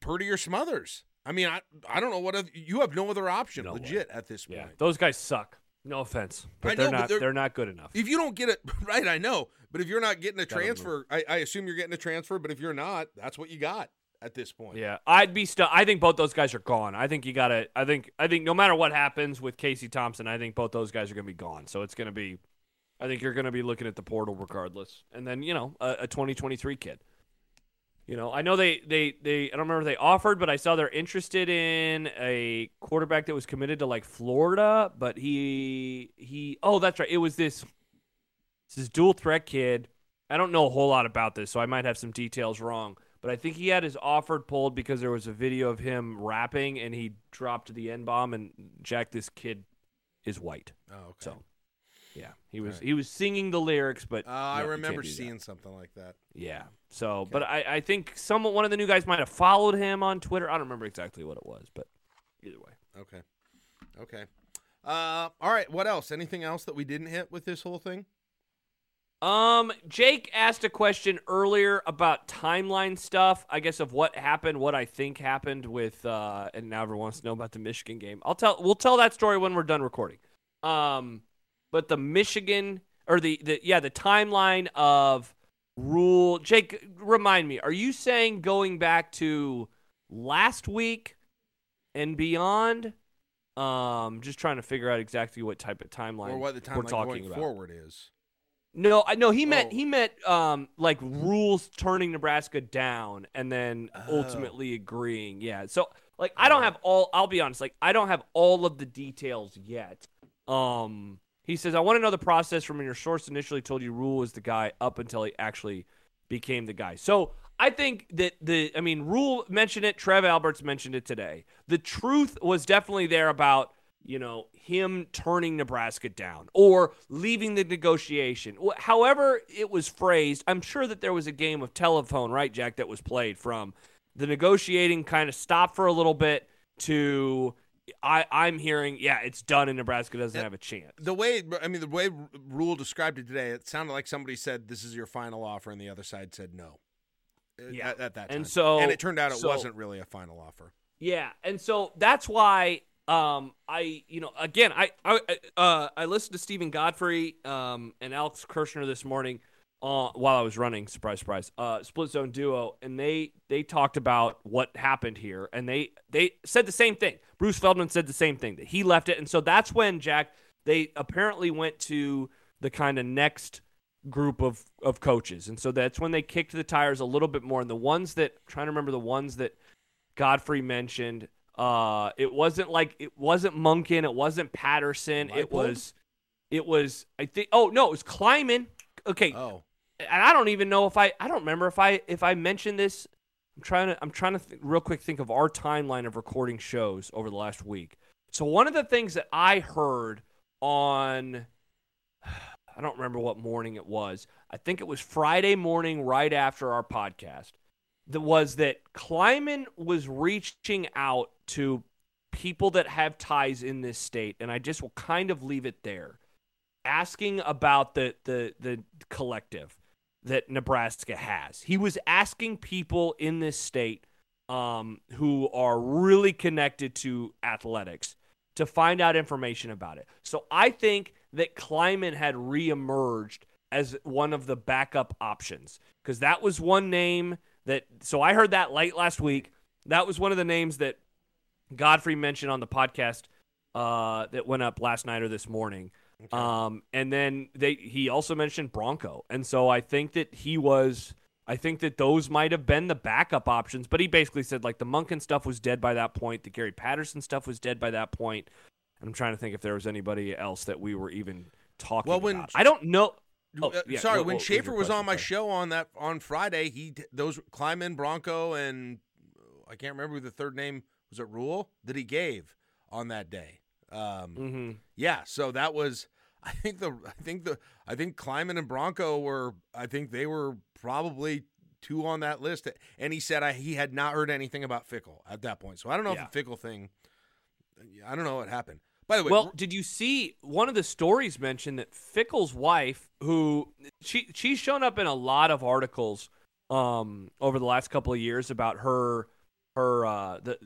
Speaker 2: Purdy or Smothers. I mean I I don't know what other, you have no other option
Speaker 1: No way.
Speaker 2: legit at this point.
Speaker 1: Yeah, those guys suck. No offense, but
Speaker 2: I
Speaker 1: they're
Speaker 2: know, but
Speaker 1: not.
Speaker 2: they're-
Speaker 1: They're, not good enough.
Speaker 2: If you don't get it right, I know. But if you're not getting a transfer, I, I assume you're getting a transfer. But if you're not, that's what you got at this point.
Speaker 1: Yeah, I'd be stuck. I think both those guys are gone. I think you gotta. I think. I think no matter what happens with Casey Thompson, I think both those guys are gonna be gone. So it's gonna be. I think you're gonna be looking at the portal regardless, and then you know a, a 2023 kid. You know, I know they, they, they. I don't remember if they offered, but I saw they're interested in a quarterback that was committed to like Florida, but he he. Oh, that's right. It was this. This dual threat kid. I don't know a whole lot about this, so I might have some details wrong. But I think he had his offer pulled because there was a video of him rapping and he dropped the N bomb and Jack, this kid is white.
Speaker 2: Oh, okay.
Speaker 1: So yeah, he was
Speaker 2: Alright.
Speaker 1: he was singing the lyrics, but
Speaker 2: Uh, I remember seeing something like that.
Speaker 1: Yeah. So, but I, I think some one of the new guys might have followed him on Twitter. I don't remember exactly what it was, but either way.
Speaker 2: Okay. Okay. Uh, all right. What else? Anything else that we didn't hit with this whole thing?
Speaker 1: Um, Jake asked a question earlier about timeline stuff. I guess of what happened, what I think happened with, uh, and now everyone wants to know about the Michigan game. I'll tell. We'll tell that story when we're done recording. Um, but the Michigan or the the yeah the timeline of Rhule. Jake, remind me. Are you saying going back to last week and beyond? Um, just trying to figure out exactly what type of timeline
Speaker 2: or what the
Speaker 1: we're
Speaker 2: timeline
Speaker 1: talking
Speaker 2: going
Speaker 1: about.
Speaker 2: forward is?
Speaker 1: No, I no. He meant
Speaker 2: Oh.
Speaker 1: he meant um like Rhule's turning Nebraska down and then
Speaker 2: Oh.
Speaker 1: ultimately agreeing. Yeah. So like I don't have all. I'll be honest. Like I don't have all of the details yet. Um. He says I want to know the process from when your source initially told you Rhule was the guy up until he actually became the guy. So I think that the I mean Rhule mentioned it. Trev Alberts mentioned it today. The truth was definitely there about you know him turning Nebraska down or leaving the negotiation. However it was phrased, I'm sure that there was a game of telephone, right, Jack, that was played from the negotiating kind of stopped for a little bit to I, I'm hearing, yeah, it's done and Nebraska doesn't
Speaker 2: Yeah.
Speaker 1: have a chance.
Speaker 2: The way I mean, the way Rhule described it today, it sounded like somebody said, "This is your final offer," and the other side said no. Uh,
Speaker 1: Yeah.
Speaker 2: At, at that time,
Speaker 1: And so-
Speaker 2: and it turned out it
Speaker 1: so-
Speaker 2: wasn't really a final offer.
Speaker 1: Yeah, and so that's why um I you know again I I uh I listened to Steven Godfrey um and Alex Kirshner this morning uh, while I was running surprise surprise uh split zone duo and they they talked about what happened here and they they said the same thing. Bruce Feldman said the same thing that he left it and so that's when Jack they apparently went to the kind of next group of of coaches and so that's when they kicked the tires a little bit more and the ones that I'm trying to remember the ones that Godfrey mentioned. Uh, it wasn't like it wasn't Monken, it wasn't Patterson, it was, it was I think. Oh no, it was Klieman. Okay,
Speaker 2: Oh,
Speaker 1: and I don't even know if I I don't remember if I if I mentioned this. I'm trying to I'm trying to th- real quick think of our timeline of recording shows over the last week. So one of the things that I heard on I don't remember what morning it was. I think it was Friday morning right after our podcast. That was that Klieman was reaching out to people that have ties in this state, and I just will kind of leave it there asking about the the the collective that Nebraska has. He was asking people in this state um, who are really connected to athletics to find out information about it. So I think that Klieman had reemerged as one of the backup options because that was one name that. So I heard that late last week. That was one of the names that Godfrey mentioned on the podcast uh, that went up last night or this morning.
Speaker 2: Okay.
Speaker 1: Um, and then they he also mentioned Bronco, and so I think that he was. I think that those might have been the backup options, but he basically said like the Monken stuff was dead by that point, the Gary Patterson stuff was dead by that point. And I'm trying to think if there was anybody else that we were even talking
Speaker 2: Well, when-
Speaker 1: about. I don't know. Oh, yeah,
Speaker 2: sorry, when Schaefer was on my
Speaker 1: Sorry.
Speaker 2: show on that on Friday, he those Klieman, Bronco, and I can't remember who the third name was. It Rule that he gave on that day. Um,
Speaker 1: Mhm.
Speaker 2: Yeah, so that was. I think the I think the I think Klieman and Bronco were. I think they were probably two on that list. And he said I, he had not heard anything about Fickell at that point. So I don't know
Speaker 1: Yeah.
Speaker 2: if the Fickell thing. I don't know what happened. By the way,
Speaker 1: Well, did you see one of the stories mentioned that Fickell's wife, who she she's shown up in a lot of articles um, over the last couple of years about her her uh, the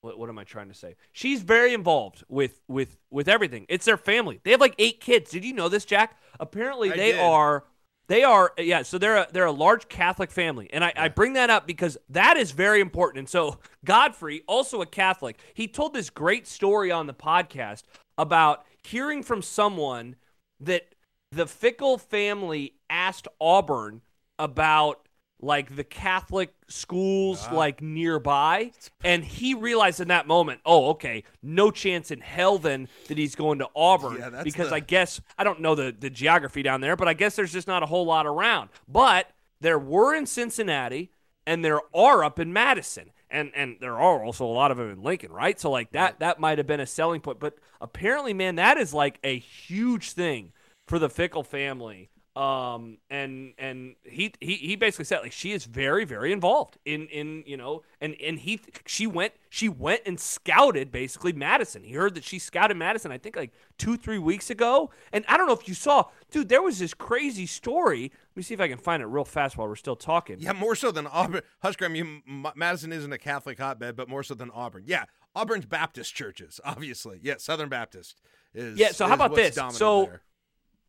Speaker 1: what, what am I trying to say? She's very involved with with with everything. It's their family. They have like eight kids. Did you know this, Jack? Apparently,
Speaker 2: I
Speaker 1: they
Speaker 2: did.
Speaker 1: are they are yeah. So they're a, they're a large Catholic family, and I, I bring that up because that is very important. And so Godfrey, also a Catholic, he told this great story on the podcast about hearing from someone that the Fickell family asked Auburn about like the Catholic schools
Speaker 2: Ah.
Speaker 1: like nearby, and he realized in that moment, oh, okay, no chance in hell then that he's going to Auburn
Speaker 2: Yeah,
Speaker 1: because
Speaker 2: the-
Speaker 1: I guess I don't know the the geography down there, but I guess there's just not a whole lot around. But there were in Cincinnati, and there are up in Madison. And, and there are also a lot of them in Lincoln, right? So like that that might have been a selling point, but apparently, man, that is like a huge thing for the Fickell family. Um, and and he he he basically said like she is very very involved in in you know and and he she went she went and scouted basically Madison. He heard that she scouted Madison I think like two three weeks ago. And I don't know if you saw, dude, there was this crazy story. Let me see if I can find it real fast while we're still talking.
Speaker 2: Yeah, more so than Auburn. Huskram, you, M- Madison isn't a Catholic hotbed, but more so than Auburn. Yeah, Auburn's Baptist churches, obviously. Yeah, Southern Baptist is.
Speaker 1: Yeah, so how about this? So-
Speaker 2: there.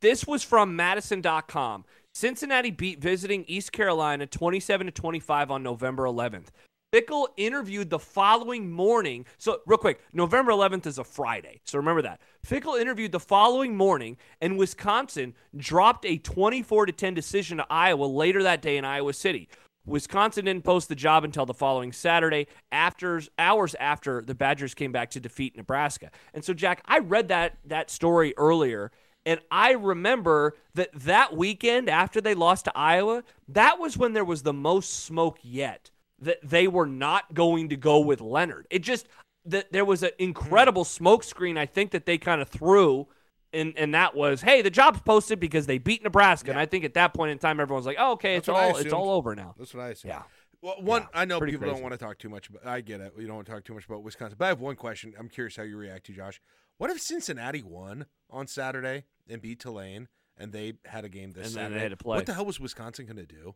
Speaker 1: This was from Madison.com. Cincinnati beat visiting East Carolina 27 to 25 on November 11th. Fickell interviewed the following morning. So, real quick, November 11th is a Friday. So, remember that. Fickell interviewed the following morning, and Wisconsin dropped a 24 to 10 decision to Iowa later that day in Iowa City. Wisconsin didn't post the job until the following Saturday, after hours after the Badgers came back to defeat Nebraska. And so, Jack, I read that that story earlier, and I remember that that weekend after they lost to Iowa, that was when there was the most smoke yet that they were not going to go with Leonhard. It just that there was an incredible smoke screen I think that they kind of threw and and that was hey the job's posted because they beat Nebraska and I think at that point in time everyone's like oh okay
Speaker 2: That's
Speaker 1: it's all it's all over now.
Speaker 2: That's what I assume.
Speaker 1: Yeah.
Speaker 2: Well, one,
Speaker 1: Yeah,
Speaker 2: I know people
Speaker 1: crazy.
Speaker 2: don't want to talk too much, but I get it. You don't want to talk too much about Wisconsin. But I have one question. I'm curious how you react to Josh. What if Cincinnati won on Saturday and beat Tulane, and they had a game this
Speaker 1: And
Speaker 2: Saturday?
Speaker 1: they had to play.
Speaker 2: What the hell was Wisconsin going to do?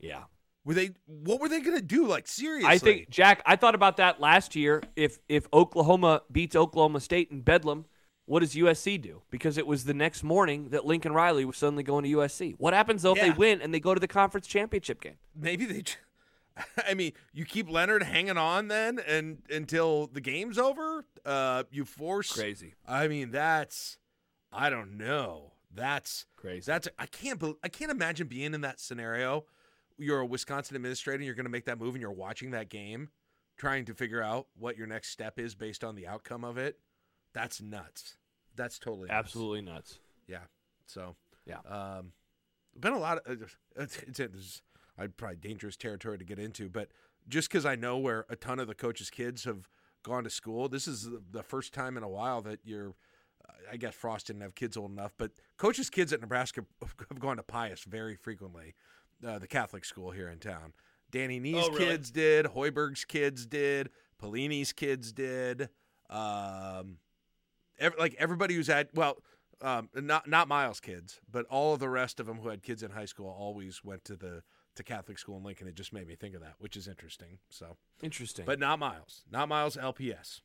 Speaker 1: Yeah.
Speaker 2: Were they? What were they going to do? Like seriously?
Speaker 1: I think Jack, I thought about that last year. If if Oklahoma beats Oklahoma State in Bedlam, what does USC do? Because it was the next morning that Lincoln Riley was suddenly going to USC. What happens though if
Speaker 2: Yeah.
Speaker 1: they win and they go to the conference championship game?
Speaker 2: maybe they. I mean, you keep Leonhard hanging on then, and until the game's over, uh, you force.
Speaker 1: Crazy.
Speaker 2: I mean, that's. I don't know. That's
Speaker 1: Crazy.
Speaker 2: That's I can't. bel I can't imagine being in that scenario. You're a Wisconsin administrator. and You're going to make that move, and you're watching that game, trying to figure out what your next step is based on the outcome of it. That's nuts. That's totally nuts.
Speaker 1: Absolutely nuts.
Speaker 2: Yeah. So
Speaker 1: Yeah.
Speaker 2: um, been a lot of uh, it's, it's, it's I'd probably dangerous territory to get into, but just because I know where a ton of the coaches' kids have gone to school, this is the- first time in a while that you're. I guess Frost didn't have kids old enough, but coaches' kids at Nebraska have gone to Pius very frequently, uh, the Catholic school here in town. Danny Nee's
Speaker 1: Oh, really?
Speaker 2: kids did, Hoiberg's kids did, Pelini's kids did. Um, ev- like everybody who's at well, um, not not Miles' kids, but all of the rest of them who had kids in high school always went to the to Catholic school in Lincoln. It just made me think of that, which is interesting. So,
Speaker 1: Interesting.
Speaker 2: but not Miles, not Miles LPS.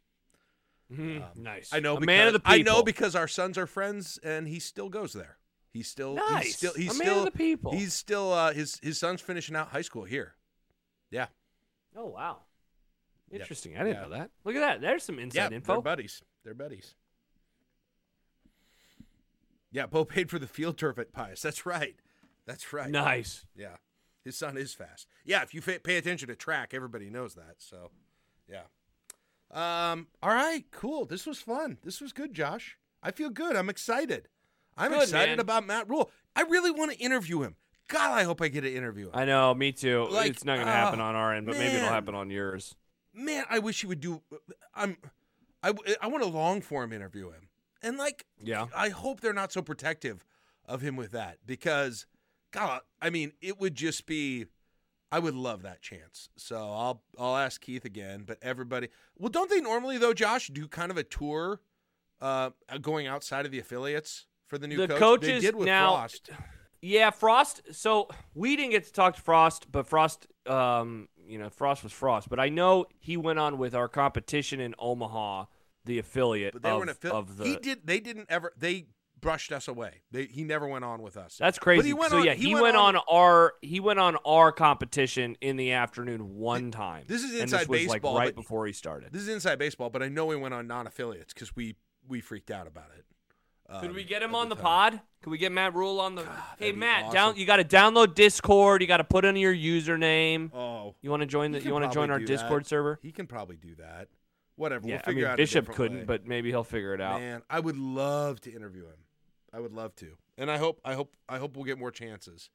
Speaker 1: Mhm.
Speaker 2: um,
Speaker 1: nice.
Speaker 2: I know
Speaker 1: a
Speaker 2: because,
Speaker 1: man of the people.
Speaker 2: I know because our sons are friends, and he still goes there. He's still
Speaker 1: nice.
Speaker 2: He's still he's
Speaker 1: a
Speaker 2: still
Speaker 1: the people.
Speaker 2: he's still uh, his his son's finishing out high school here. Yeah,
Speaker 1: oh wow.
Speaker 2: Yep.
Speaker 1: Interesting. I didn't
Speaker 2: Yeah.
Speaker 1: know that. Look at that. There's some
Speaker 2: yeah,
Speaker 1: inside
Speaker 2: they're buddies. They're buddies. Yeah, Bo paid for the field turf at Pius. That's right. That's right.
Speaker 1: Nice.
Speaker 2: Yeah, his son is fast. Yeah, if you pay attention to track, everybody knows that. So, yeah. Um. All right. Cool. This was fun. This was good, Josh. I feel good. I'm excited. I'm
Speaker 1: Good,
Speaker 2: excited
Speaker 1: man.
Speaker 2: about Matt Rhule. I really want to interview him. God, I hope I get to interview him.
Speaker 1: I know. Me too.
Speaker 2: Like,
Speaker 1: it's not going to happen
Speaker 2: oh,
Speaker 1: on our end, but maybe it'll happen on yours.
Speaker 2: Man, I wish he would do. I'm. I I want a long form interview him, and like
Speaker 1: Yeah.
Speaker 2: I hope they're not so protective of him with that because, God, I mean, it would just be. I would love that chance. So I'll I'll ask Keith again, but everybody. Well, don't they normally though, Josh, do kind of a tour, uh, going outside of the affiliates for the new
Speaker 1: The
Speaker 2: coach?
Speaker 1: coaches
Speaker 2: they did with
Speaker 1: now-
Speaker 2: Frost.
Speaker 1: Yeah, Frost. So we didn't get to talk to Frost, but Frost, um, you know, Frost was Frost. But I know he went on with our competition in Omaha, the affiliate
Speaker 2: But they
Speaker 1: of,
Speaker 2: were an affiliate.
Speaker 1: of the.
Speaker 2: He did. They didn't ever. They brushed us away. They he never went on with us.
Speaker 1: That's crazy.
Speaker 2: he went
Speaker 1: so
Speaker 2: on-
Speaker 1: yeah,
Speaker 2: he
Speaker 1: he,
Speaker 2: went
Speaker 1: went,
Speaker 2: on-
Speaker 1: on, our he went on our competition in the afternoon one time.
Speaker 2: this is
Speaker 1: and
Speaker 2: inside
Speaker 1: this was
Speaker 2: baseball,
Speaker 1: like right
Speaker 2: but-
Speaker 1: before he started.
Speaker 2: This is inside baseball, but I know we went on non-affiliates because we we freaked out about it.
Speaker 1: Could
Speaker 2: um,
Speaker 1: we get him on the
Speaker 2: time.
Speaker 1: pod? Could we get Matt Rhule on the? hey Matt,
Speaker 2: awesome.
Speaker 1: down. You got to download Discord. You got to put in your username.
Speaker 2: Oh,
Speaker 1: You want to join the? You want to join our
Speaker 2: do
Speaker 1: Discord
Speaker 2: that.
Speaker 1: server?
Speaker 2: he can probably do that. Whatever.
Speaker 1: Yeah,
Speaker 2: we'll
Speaker 1: I
Speaker 2: figure
Speaker 1: mean
Speaker 2: out.
Speaker 1: Bishop
Speaker 2: different
Speaker 1: couldn't,
Speaker 2: way.
Speaker 1: but maybe he'll figure it out.
Speaker 2: man, I would love to interview him. I would love to, and I hope I hope I hope we'll get more chances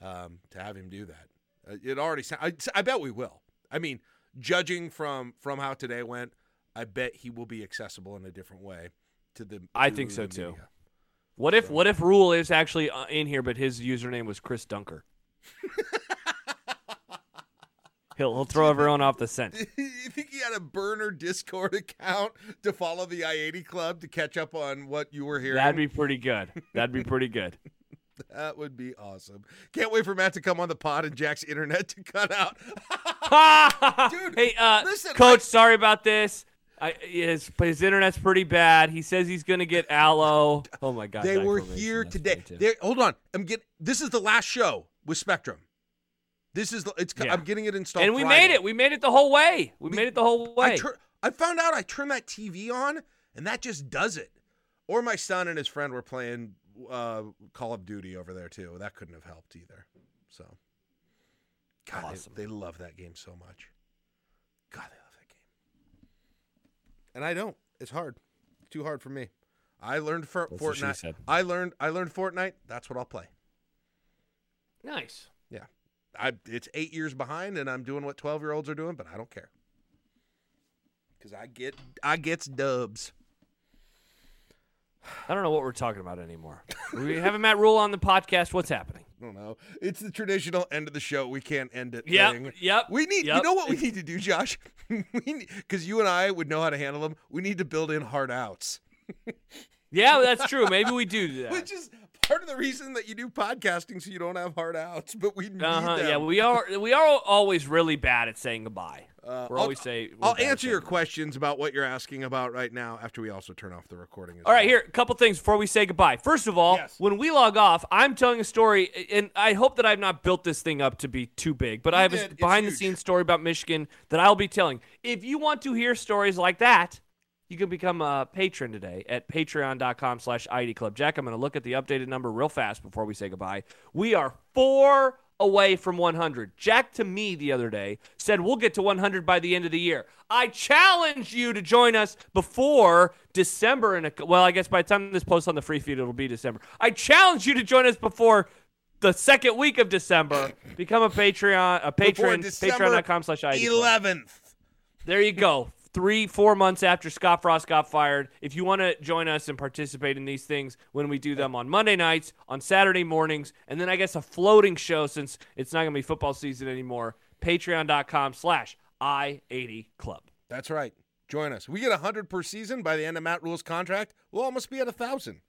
Speaker 2: um, to have him do that. Uh, it already. sounds. I, I bet we will. I mean, judging from from how today went, I bet he will be accessible in a different way to the.
Speaker 1: I
Speaker 2: to
Speaker 1: think so, too.
Speaker 2: media.
Speaker 1: What if
Speaker 2: So-
Speaker 1: what if Rhule is actually uh, in here, but his username was Chris Dunker? he'll he'll throw everyone off the scent.
Speaker 2: you think he had a burner Discord account to follow the I eighty club to catch up on what you were hearing?
Speaker 1: That'd be pretty good. That'd be pretty good.
Speaker 2: that would be awesome. Can't wait for Matt to come on the pod and Jack's internet to cut out. Dude,
Speaker 1: hey, uh,
Speaker 2: listen,
Speaker 1: coach,
Speaker 2: I-
Speaker 1: sorry about this. I, his his internet's pretty bad. He says he's gonna get Allo. Oh my god,
Speaker 2: they were here today. They hold on. I'm getting. This is the last show with Spectrum. This is the. It's.
Speaker 1: Yeah.
Speaker 2: I'm getting it installed.
Speaker 1: and we
Speaker 2: Friday.
Speaker 1: made it. We made it the whole way. We
Speaker 2: We-
Speaker 1: made it the whole way.
Speaker 2: I, tur- I found out I turned that TV on and that just does it. Or my son and his friend were playing uh, Call of Duty over there too. That couldn't have helped either. So, God, they-
Speaker 1: Awesome.
Speaker 2: they, love that game so much. God, they love that game. And I don't. It's hard. It's too hard for me. I learned for
Speaker 1: That's
Speaker 2: Fortnite. I learned. I learned Fortnite. That's what I'll play.
Speaker 1: nice.
Speaker 2: I. It's eight years behind, and I'm doing what twelve year olds are doing, but I don't care. Cause I get. I gets dubs.
Speaker 1: I don't know what we're talking about anymore. we haven't Matt Rhule on the podcast. What's happening?
Speaker 2: I don't know. It's the traditional end of the show. We can't end it.
Speaker 1: Yep.
Speaker 2: thing.
Speaker 1: Yep.
Speaker 2: We need. You know what we need to do, Josh? because you and I would know how to handle them. We need to build in hard outs,
Speaker 1: Yeah, that's true. Maybe we do do that.
Speaker 2: which is part of the reason that you do podcasting, so you don't have hard outs. But we need
Speaker 1: Uh-huh. Yeah, we are we are always really bad at saying goodbye.
Speaker 2: Uh,
Speaker 1: We're
Speaker 2: I'll-
Speaker 1: always say. we're
Speaker 2: I'll answer your
Speaker 1: goodbye.
Speaker 2: questions about what you're asking about right now after we also turn off the recording.
Speaker 1: All right,
Speaker 2: well.
Speaker 1: here, a couple things before we say goodbye. First of all,
Speaker 2: Yes.
Speaker 1: when we log off, I'm telling a story, and I hope that I've not built this thing up to be too big, but I have
Speaker 2: did.
Speaker 1: a behind the scenes story about Michigan that I'll be telling. If you want to hear stories like that, you can become a patron today at patreon.com slash I80 Club. Jack, I'm going to look at the updated number real fast before we say goodbye. We are four away from 100. Jack to me the other day said we'll get to 100 by the end of the year. I challenge you to join us before December. In a, well, I guess by the time this posts on the free feed, it'll be December. I challenge you to join us before the second week of December. Become a Patreon, a patron, patreon.com slash I80 Club.
Speaker 2: Eleventh.
Speaker 1: There you go. Three, four months after Scott Frost got fired. If you want to join us and participate in these things when we do them on Monday nights, on Saturday mornings, and then I guess a floating show since it's not going to be football season anymore, patreon.com slash I80 Club.
Speaker 2: That's right. Join us. We get hundred per season by the end of Matt Rhule's contract. We'll almost be at a thousand.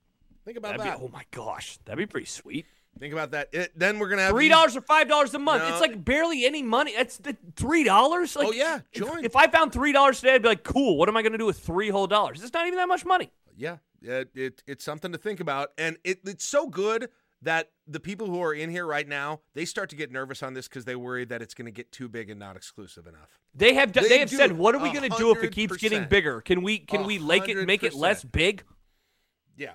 Speaker 2: Think about
Speaker 1: That'd be,
Speaker 2: that.
Speaker 1: oh my gosh, that'd be pretty sweet.
Speaker 2: Think about that. It, then we're gonna have
Speaker 1: Three dollars or five dollars a month.
Speaker 2: No.
Speaker 1: It's like barely any money. That's the three dollars. Like,
Speaker 2: Oh, yeah,
Speaker 1: if-
Speaker 2: join.
Speaker 1: If, I found three dollars today, I'd be like, cool. What am I going to do with three whole dollars? It's not even that much money.
Speaker 2: Yeah, it, it it's something to think about, and it, it's so good that the people who are in here right now they start to get nervous on this because they worry that it's going to get too big and not exclusive enough.
Speaker 1: They have
Speaker 2: They
Speaker 1: they, have said, what are we going to do if it keeps getting bigger? Can we can we make it make it less big?
Speaker 2: Yeah,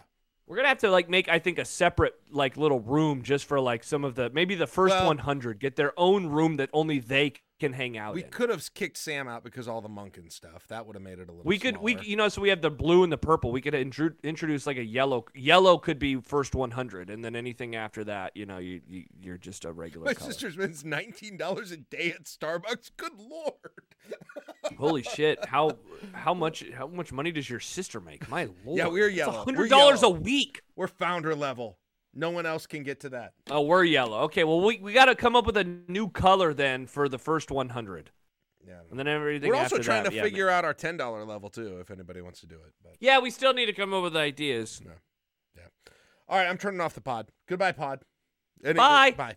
Speaker 1: We're gonna have to like make I think a separate like little room just for like some of the maybe the first
Speaker 2: Well-
Speaker 1: 100 get their own room that only they can hang out
Speaker 2: We
Speaker 1: in.
Speaker 2: could have kicked Sam out because all the Monken stuff. That would have made it a little.
Speaker 1: We could we you know so we have the blue and the purple. We could intru- introduce like a yellow. Yellow could be first 100, and then anything after that, you know, you, you you're just a regular
Speaker 2: My
Speaker 1: color.
Speaker 2: sister spends nineteen dollars a day at Starbucks. Good lord.
Speaker 1: Holy shit! How how much how much money does your sister make? My lord.
Speaker 2: Yeah, we're yellow.
Speaker 1: Hundred dollars a week.
Speaker 2: We're founder level. No one else can get to that.
Speaker 1: Oh, we're yellow. Okay, well we we got to come up with a new color then for the first 100,
Speaker 2: Yeah.
Speaker 1: and then everything.
Speaker 2: We're also trying
Speaker 1: that,
Speaker 2: to
Speaker 1: yeah,
Speaker 2: figure out our ten dollar level too, if anybody wants to do it. But
Speaker 1: Yeah, we still need to come up with ideas. Yeah.
Speaker 2: All right, I'm turning off the pod. Goodbye, pod. Any-
Speaker 1: Bye.
Speaker 2: Bye.